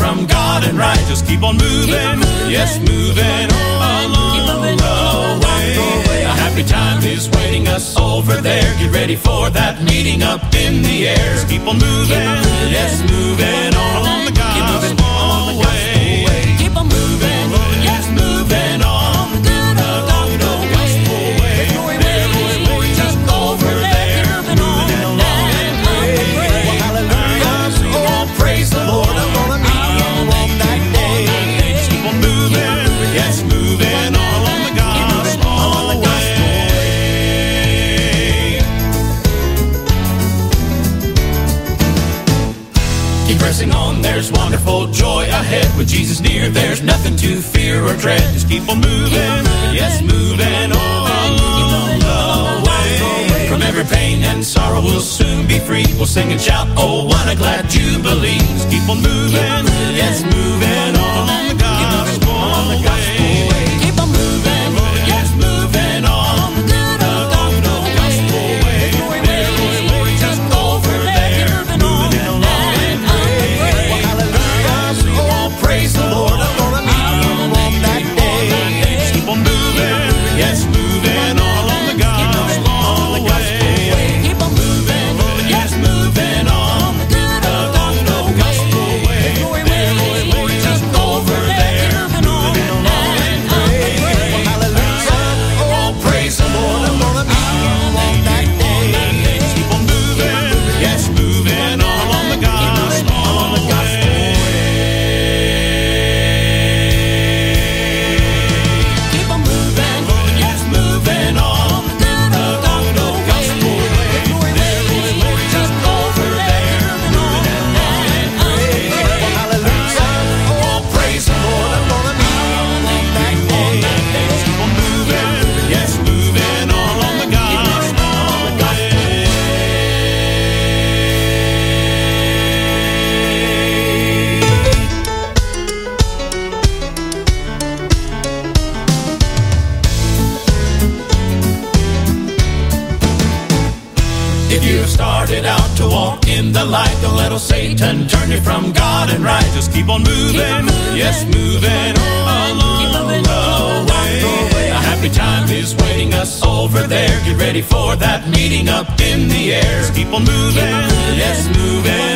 from God and right. Just keep on moving, yes, moving, on, along the way. A happy time is waiting us over there. Get ready for that meeting up in the air. Just keep on moving, yes, moving on, the gospel. Wonderful joy ahead with Jesus near. There's nothing to fear or dread. Just keep on moving, yes, moving on, the on away. From every pain and sorrow, we'll soon be free. We'll sing and shout, oh, what a glad jubilee! Just keep on moving, yes, moving on, the gospel way. ready for that meeting up in the air. People moving, yes, moving.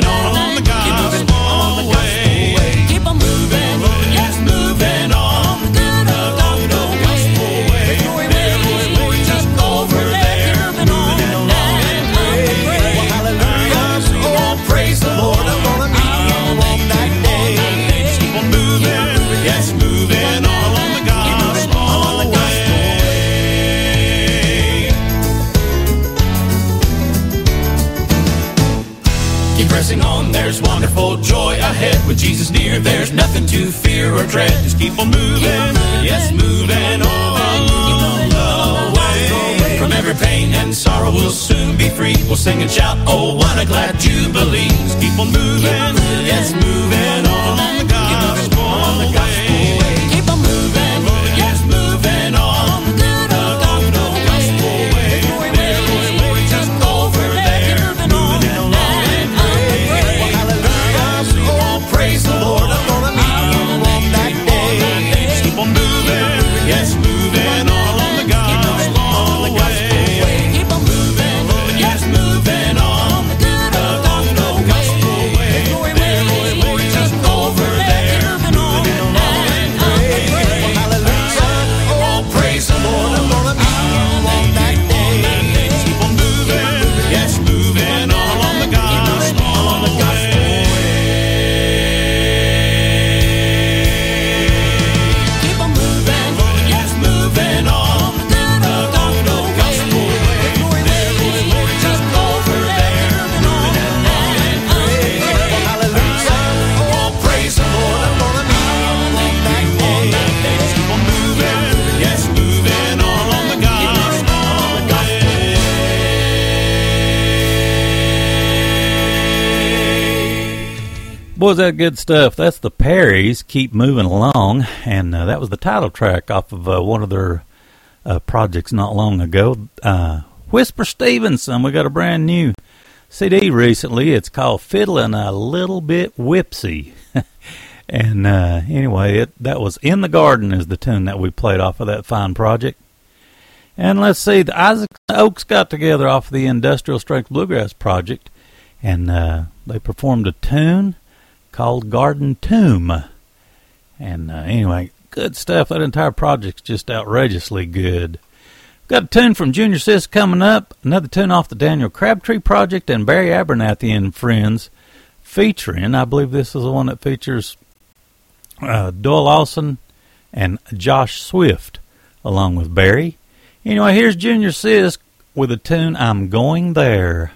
Keep pressing on, there's wonderful joy ahead. With Jesus near, there's nothing to fear or dread. Just keep on moving, yes, moving on the way. From every pain and sorrow, we'll soon be free. We'll sing and shout, oh, what a glad jubilee. Just keep on moving, yes, moving on the gospel way. Boys, that good stuff. That's the Perrys. Keep moving along, and uh, that was the title track off of uh, one of their uh, projects not long ago. Uh, Whisper Stevenson. We got a brand new CD recently. It's called "Fiddling a Little Bit Whipsy." and uh, anyway, it, that was "In the Garden" is the tune that we played off of that fine project. And let's see, the Isaac Oaks got together off the Industrial Strength Bluegrass Project, and uh, they performed a tune called Garden Tomb. And uh, anyway, good stuff. That entire project's just outrageously good. Got a tune from Junior Sisk coming up. Another tune off the Daniel Crabtree Project and Barry Abernathy and Friends featuring, I believe this is the one that features uh, Doyle Lawson and Josh Swift along with Barry. Anyway, here's Junior Sisk with a tune I'm Going There.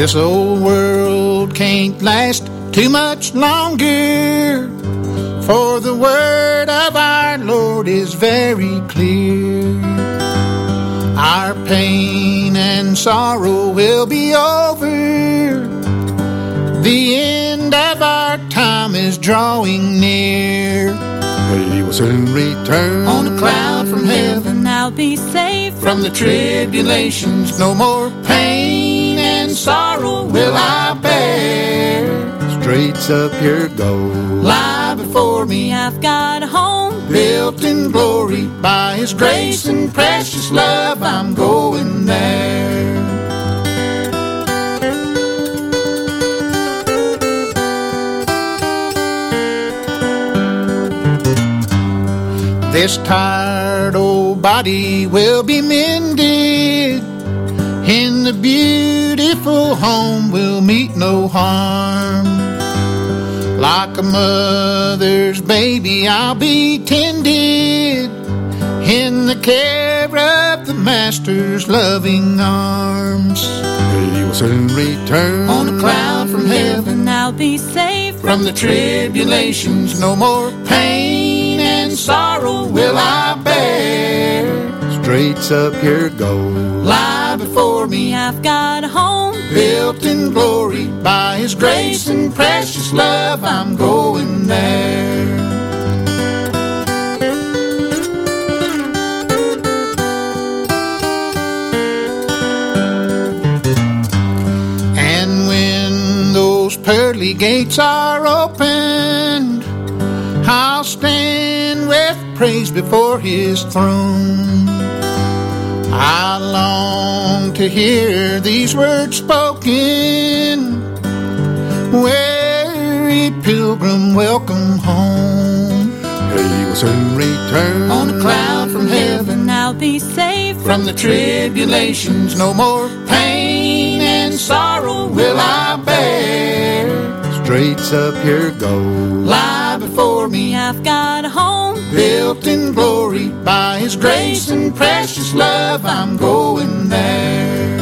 This old world can't last too much longer, for the word of our Lord is very clear. Our pain and sorrow will be over. The end of our time is drawing near. He will soon return on a cloud from heaven. I'll be safe From the tribulations, no more pain and sorrow will I bear. Streets of pure gold Lie before me, I've got a home built in glory by His grace and precious love. I'm going there. This tired old body will be mended. In the beautiful home will meet no harm. Like a mother's baby, I'll be tended in the care of the Master's loving arms. He will soon return on a cloud from heaven. I'll be safe From the tribulations, no more pain and sorrow will I bear. Straight's up your goal. Lie before me, I've got a home built in glory by His grace and precious love. I'm going there. And when those pearly gates are opened, I'll stand with praise before His throne. I long to hear these words spoken. Weary pilgrim, welcome home. He will soon return on a cloud from heaven. I'll be safe From the tribulations, no more pain and sorrow will I bear. Straight's up your goal. Lie before me, I've got a home built in glory by His grace and precious love. I'm going there.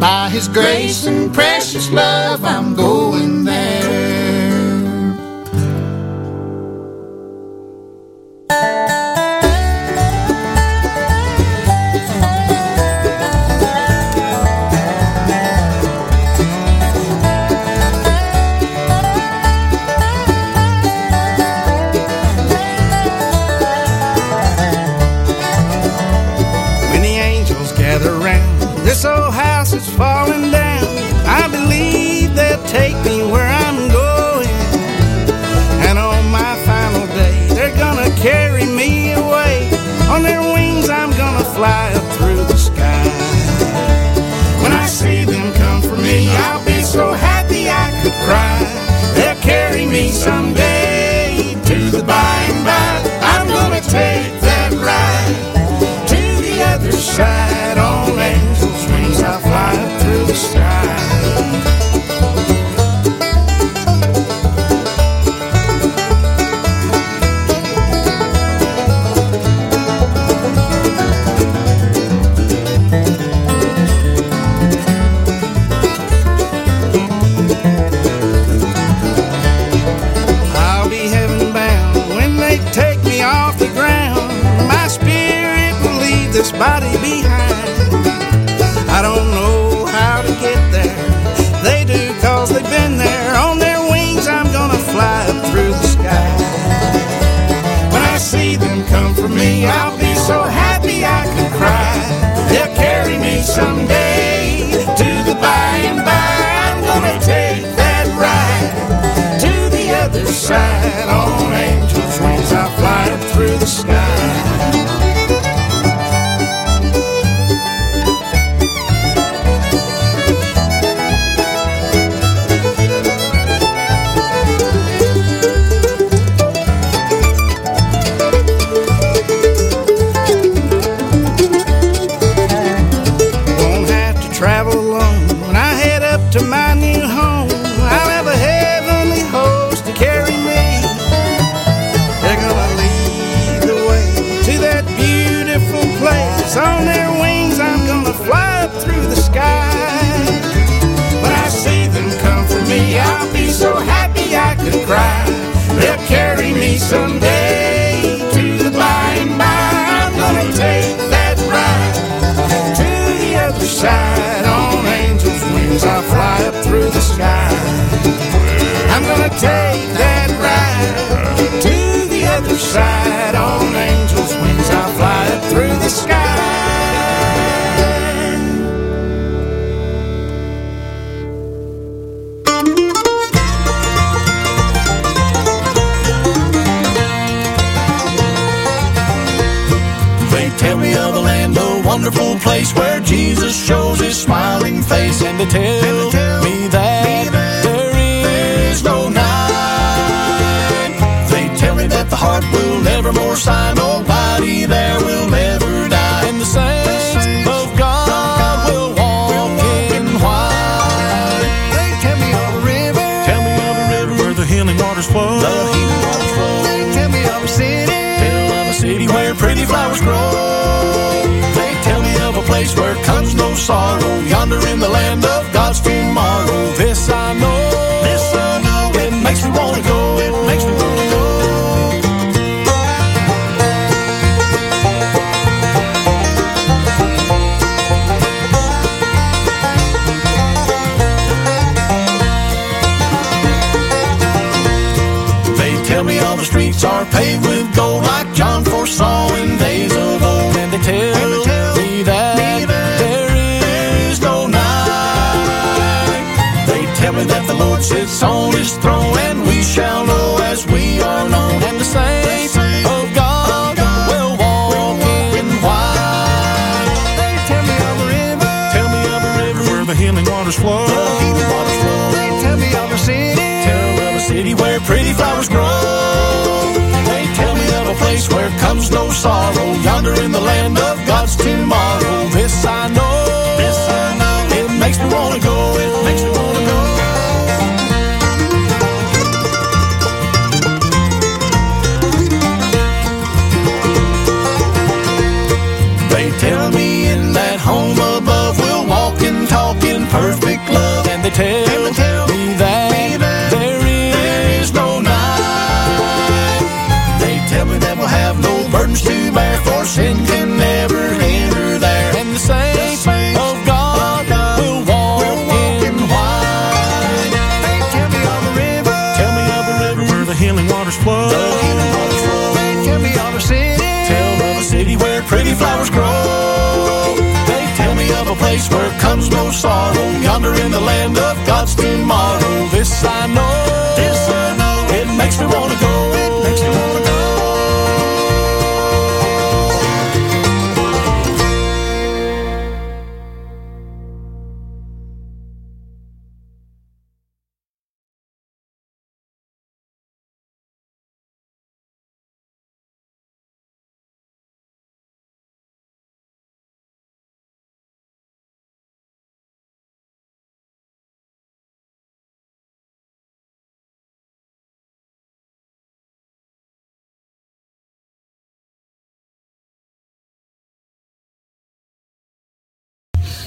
By His grace and precious love, I'm going there.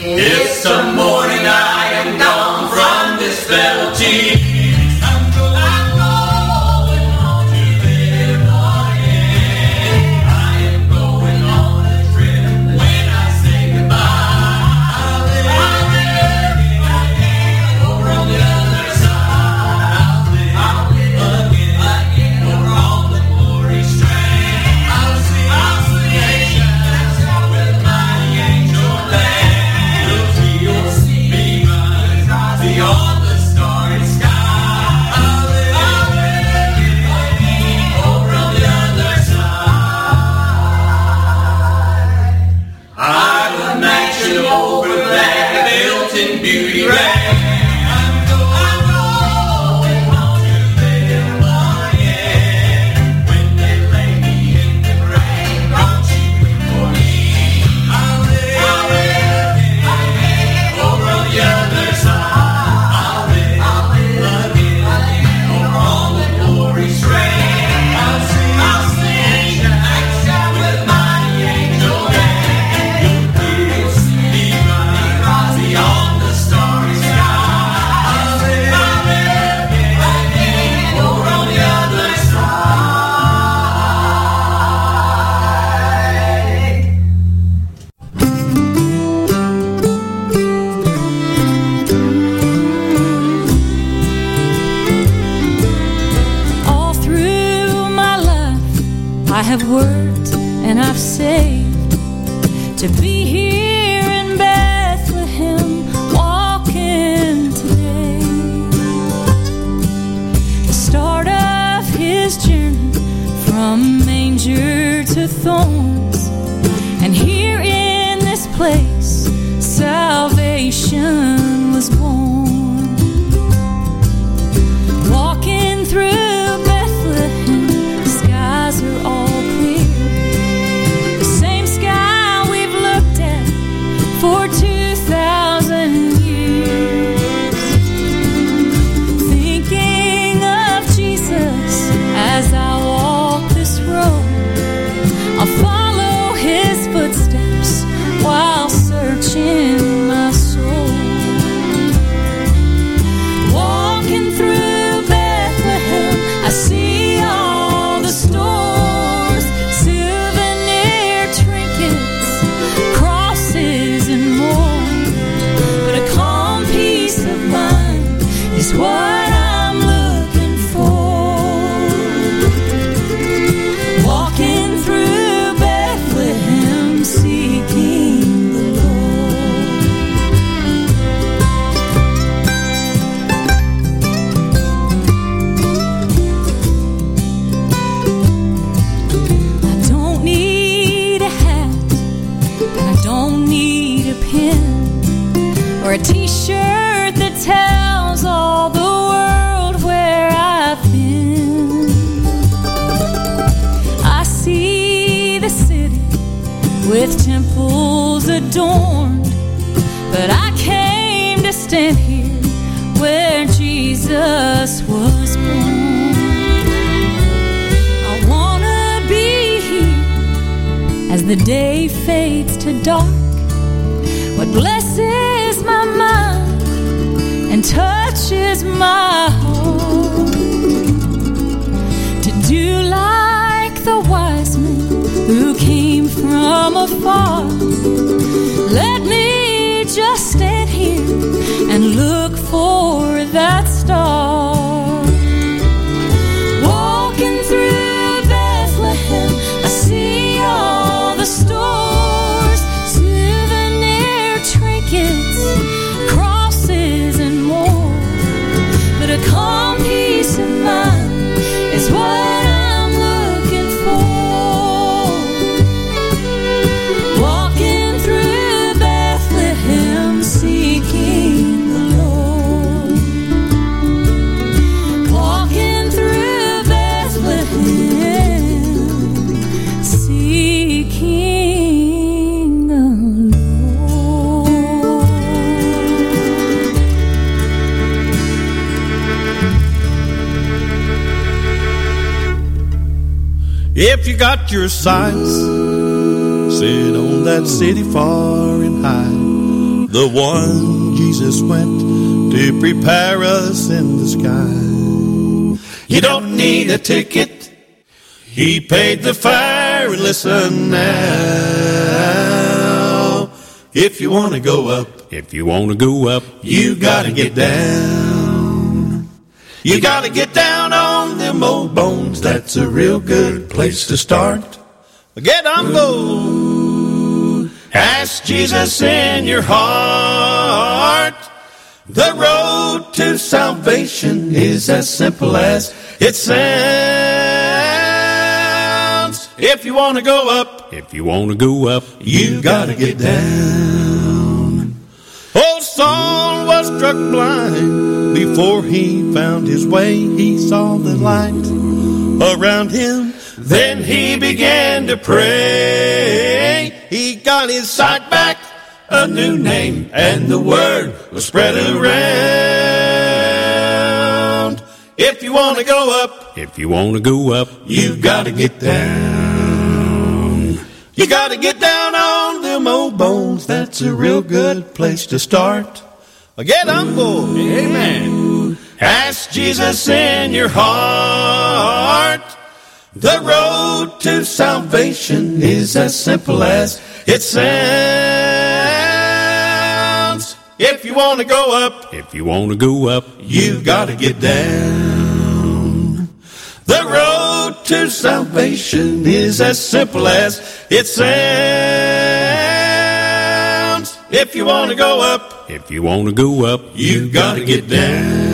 It's the morning stand here where Jesus was born. I wanna be here as the day fades to dark. What blesses my mind and touches my heart to do like the wise men who came from afar. Let me just here and look for that star. Your sights set on that city far and high, the one Jesus went to prepare us in the sky. You don't need a ticket. He paid the fare. And listen now. If you want to go up, If you want to go up, you gotta get down. You gotta get down old bones. That's a real good place to start. Get on board. Ask Jesus in your heart. The road to salvation is as simple as it sounds. If you want to go up, if you want to go up, you gotta get down. Saul was struck blind before he found his way. He saw the light around him. Then he began to pray. He got his sight back, a new name, and the word was spread around. If you want to go up, if you want to go up, you've got to get down. You got to get down on them old bones. That's a real good place to start. Get on board. Amen. Ask Jesus in your heart. The road to salvation is as simple as it sounds. If you want to go up, if you want to go up, you got to get down. The road to salvation is as simple as it sounds. If you want to go up, If you want to go up, you got to get down.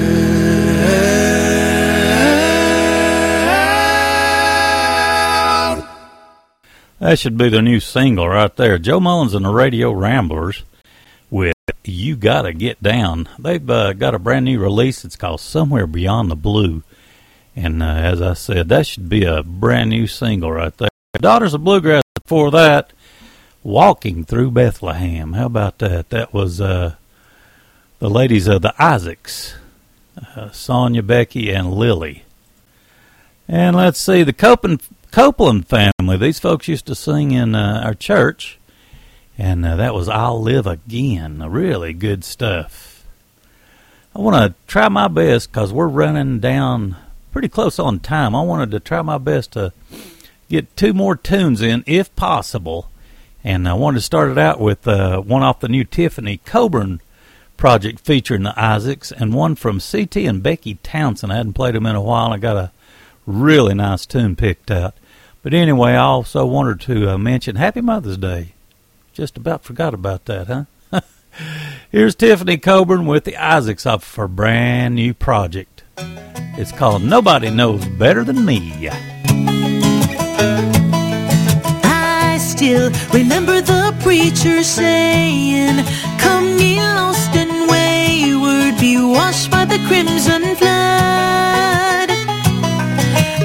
That should be the new single right there. Joe Mullins and the Radio Ramblers with You Gotta Get Down. They've uh, got a brand new release. It's called Somewhere Beyond the Blue. And uh, as I said, that should be a brand new single right there. Daughters of Bluegrass before that, Walking Through Bethlehem. How about that? That was uh, the ladies of the Isaacs, uh, Sonya, Becky, and Lily. And let's see, the Copeland, Copeland family. These folks used to sing in uh, our church, and uh, that was I'll Live Again. Really good stuff. I want to try my best because we're running down pretty close on time. I wanted to try my best to get two more tunes in, if possible. And I wanted to start it out with uh, one off the new Tiffany Coburn project featuring the Isaacs, and one from CT and Becky Townsend. I hadn't played them in a while. I got a really nice tune picked out. But anyway, I also wanted to uh, mention Happy Mother's Day. Just about forgot about that, huh? Here's Tiffany Coburn with the Isaacs off her brand new project. It's called Nobody Knows Better Than Me. Still remember the preacher saying, Come ye lost and wayward, be washed by the crimson flood.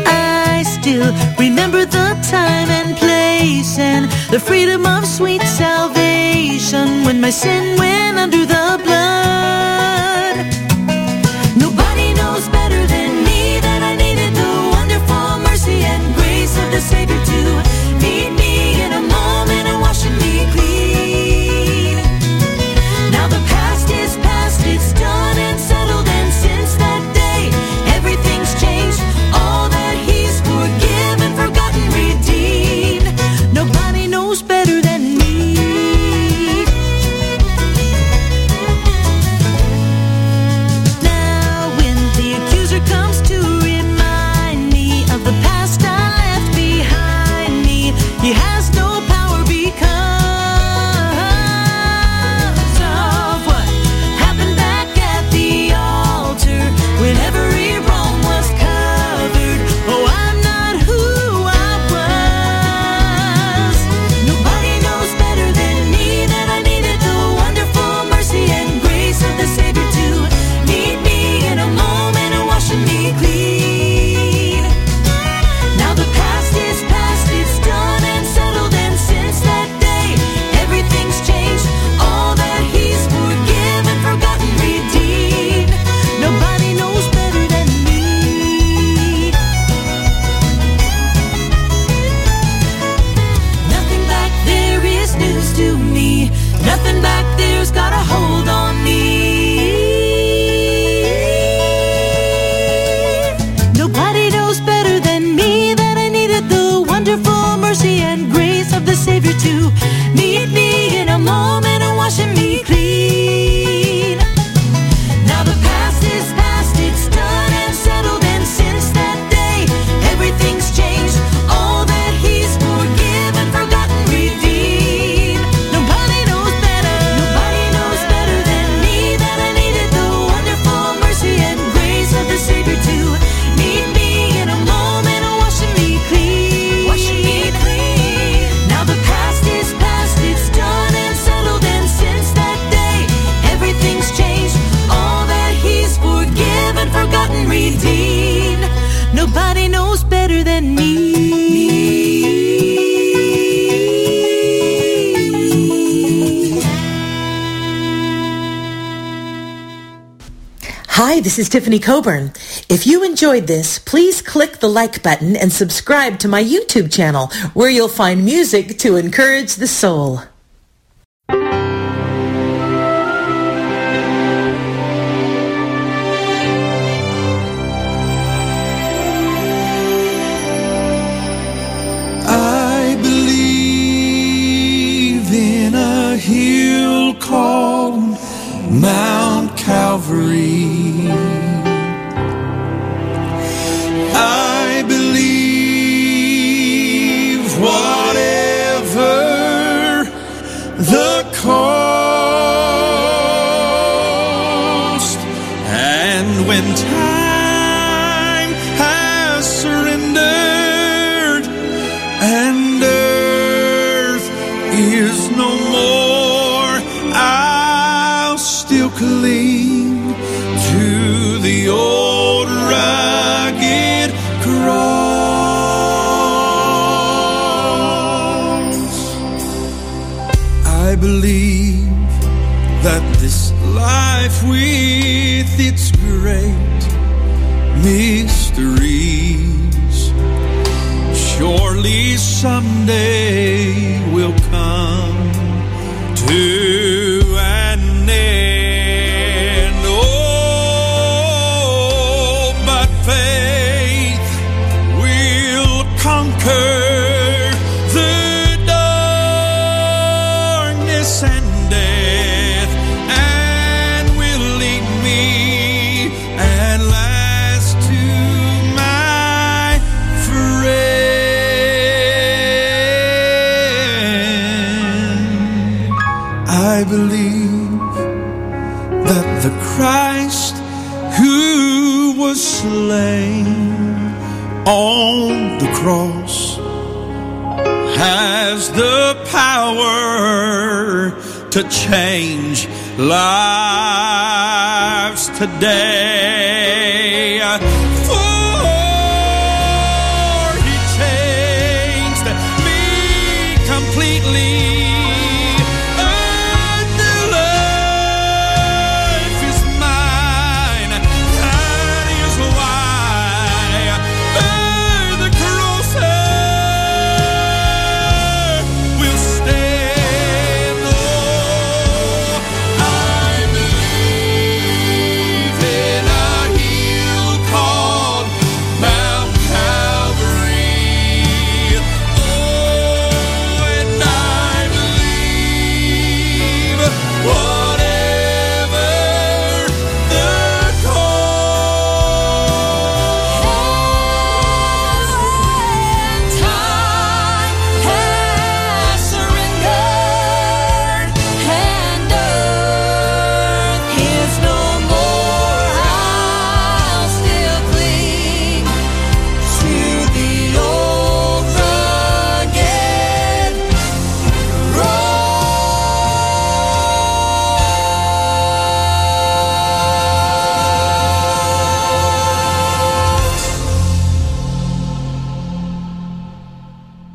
I still remember the time and place and the freedom of sweet salvation when my sin went under the blood. Hi, this is Tiffany Coburn. If you enjoyed this, please click the like button and subscribe to my YouTube channel where you'll find music to encourage the soul. I believe in a hill called Mount Calvary. with its great need. on the cross has the power to change lives today.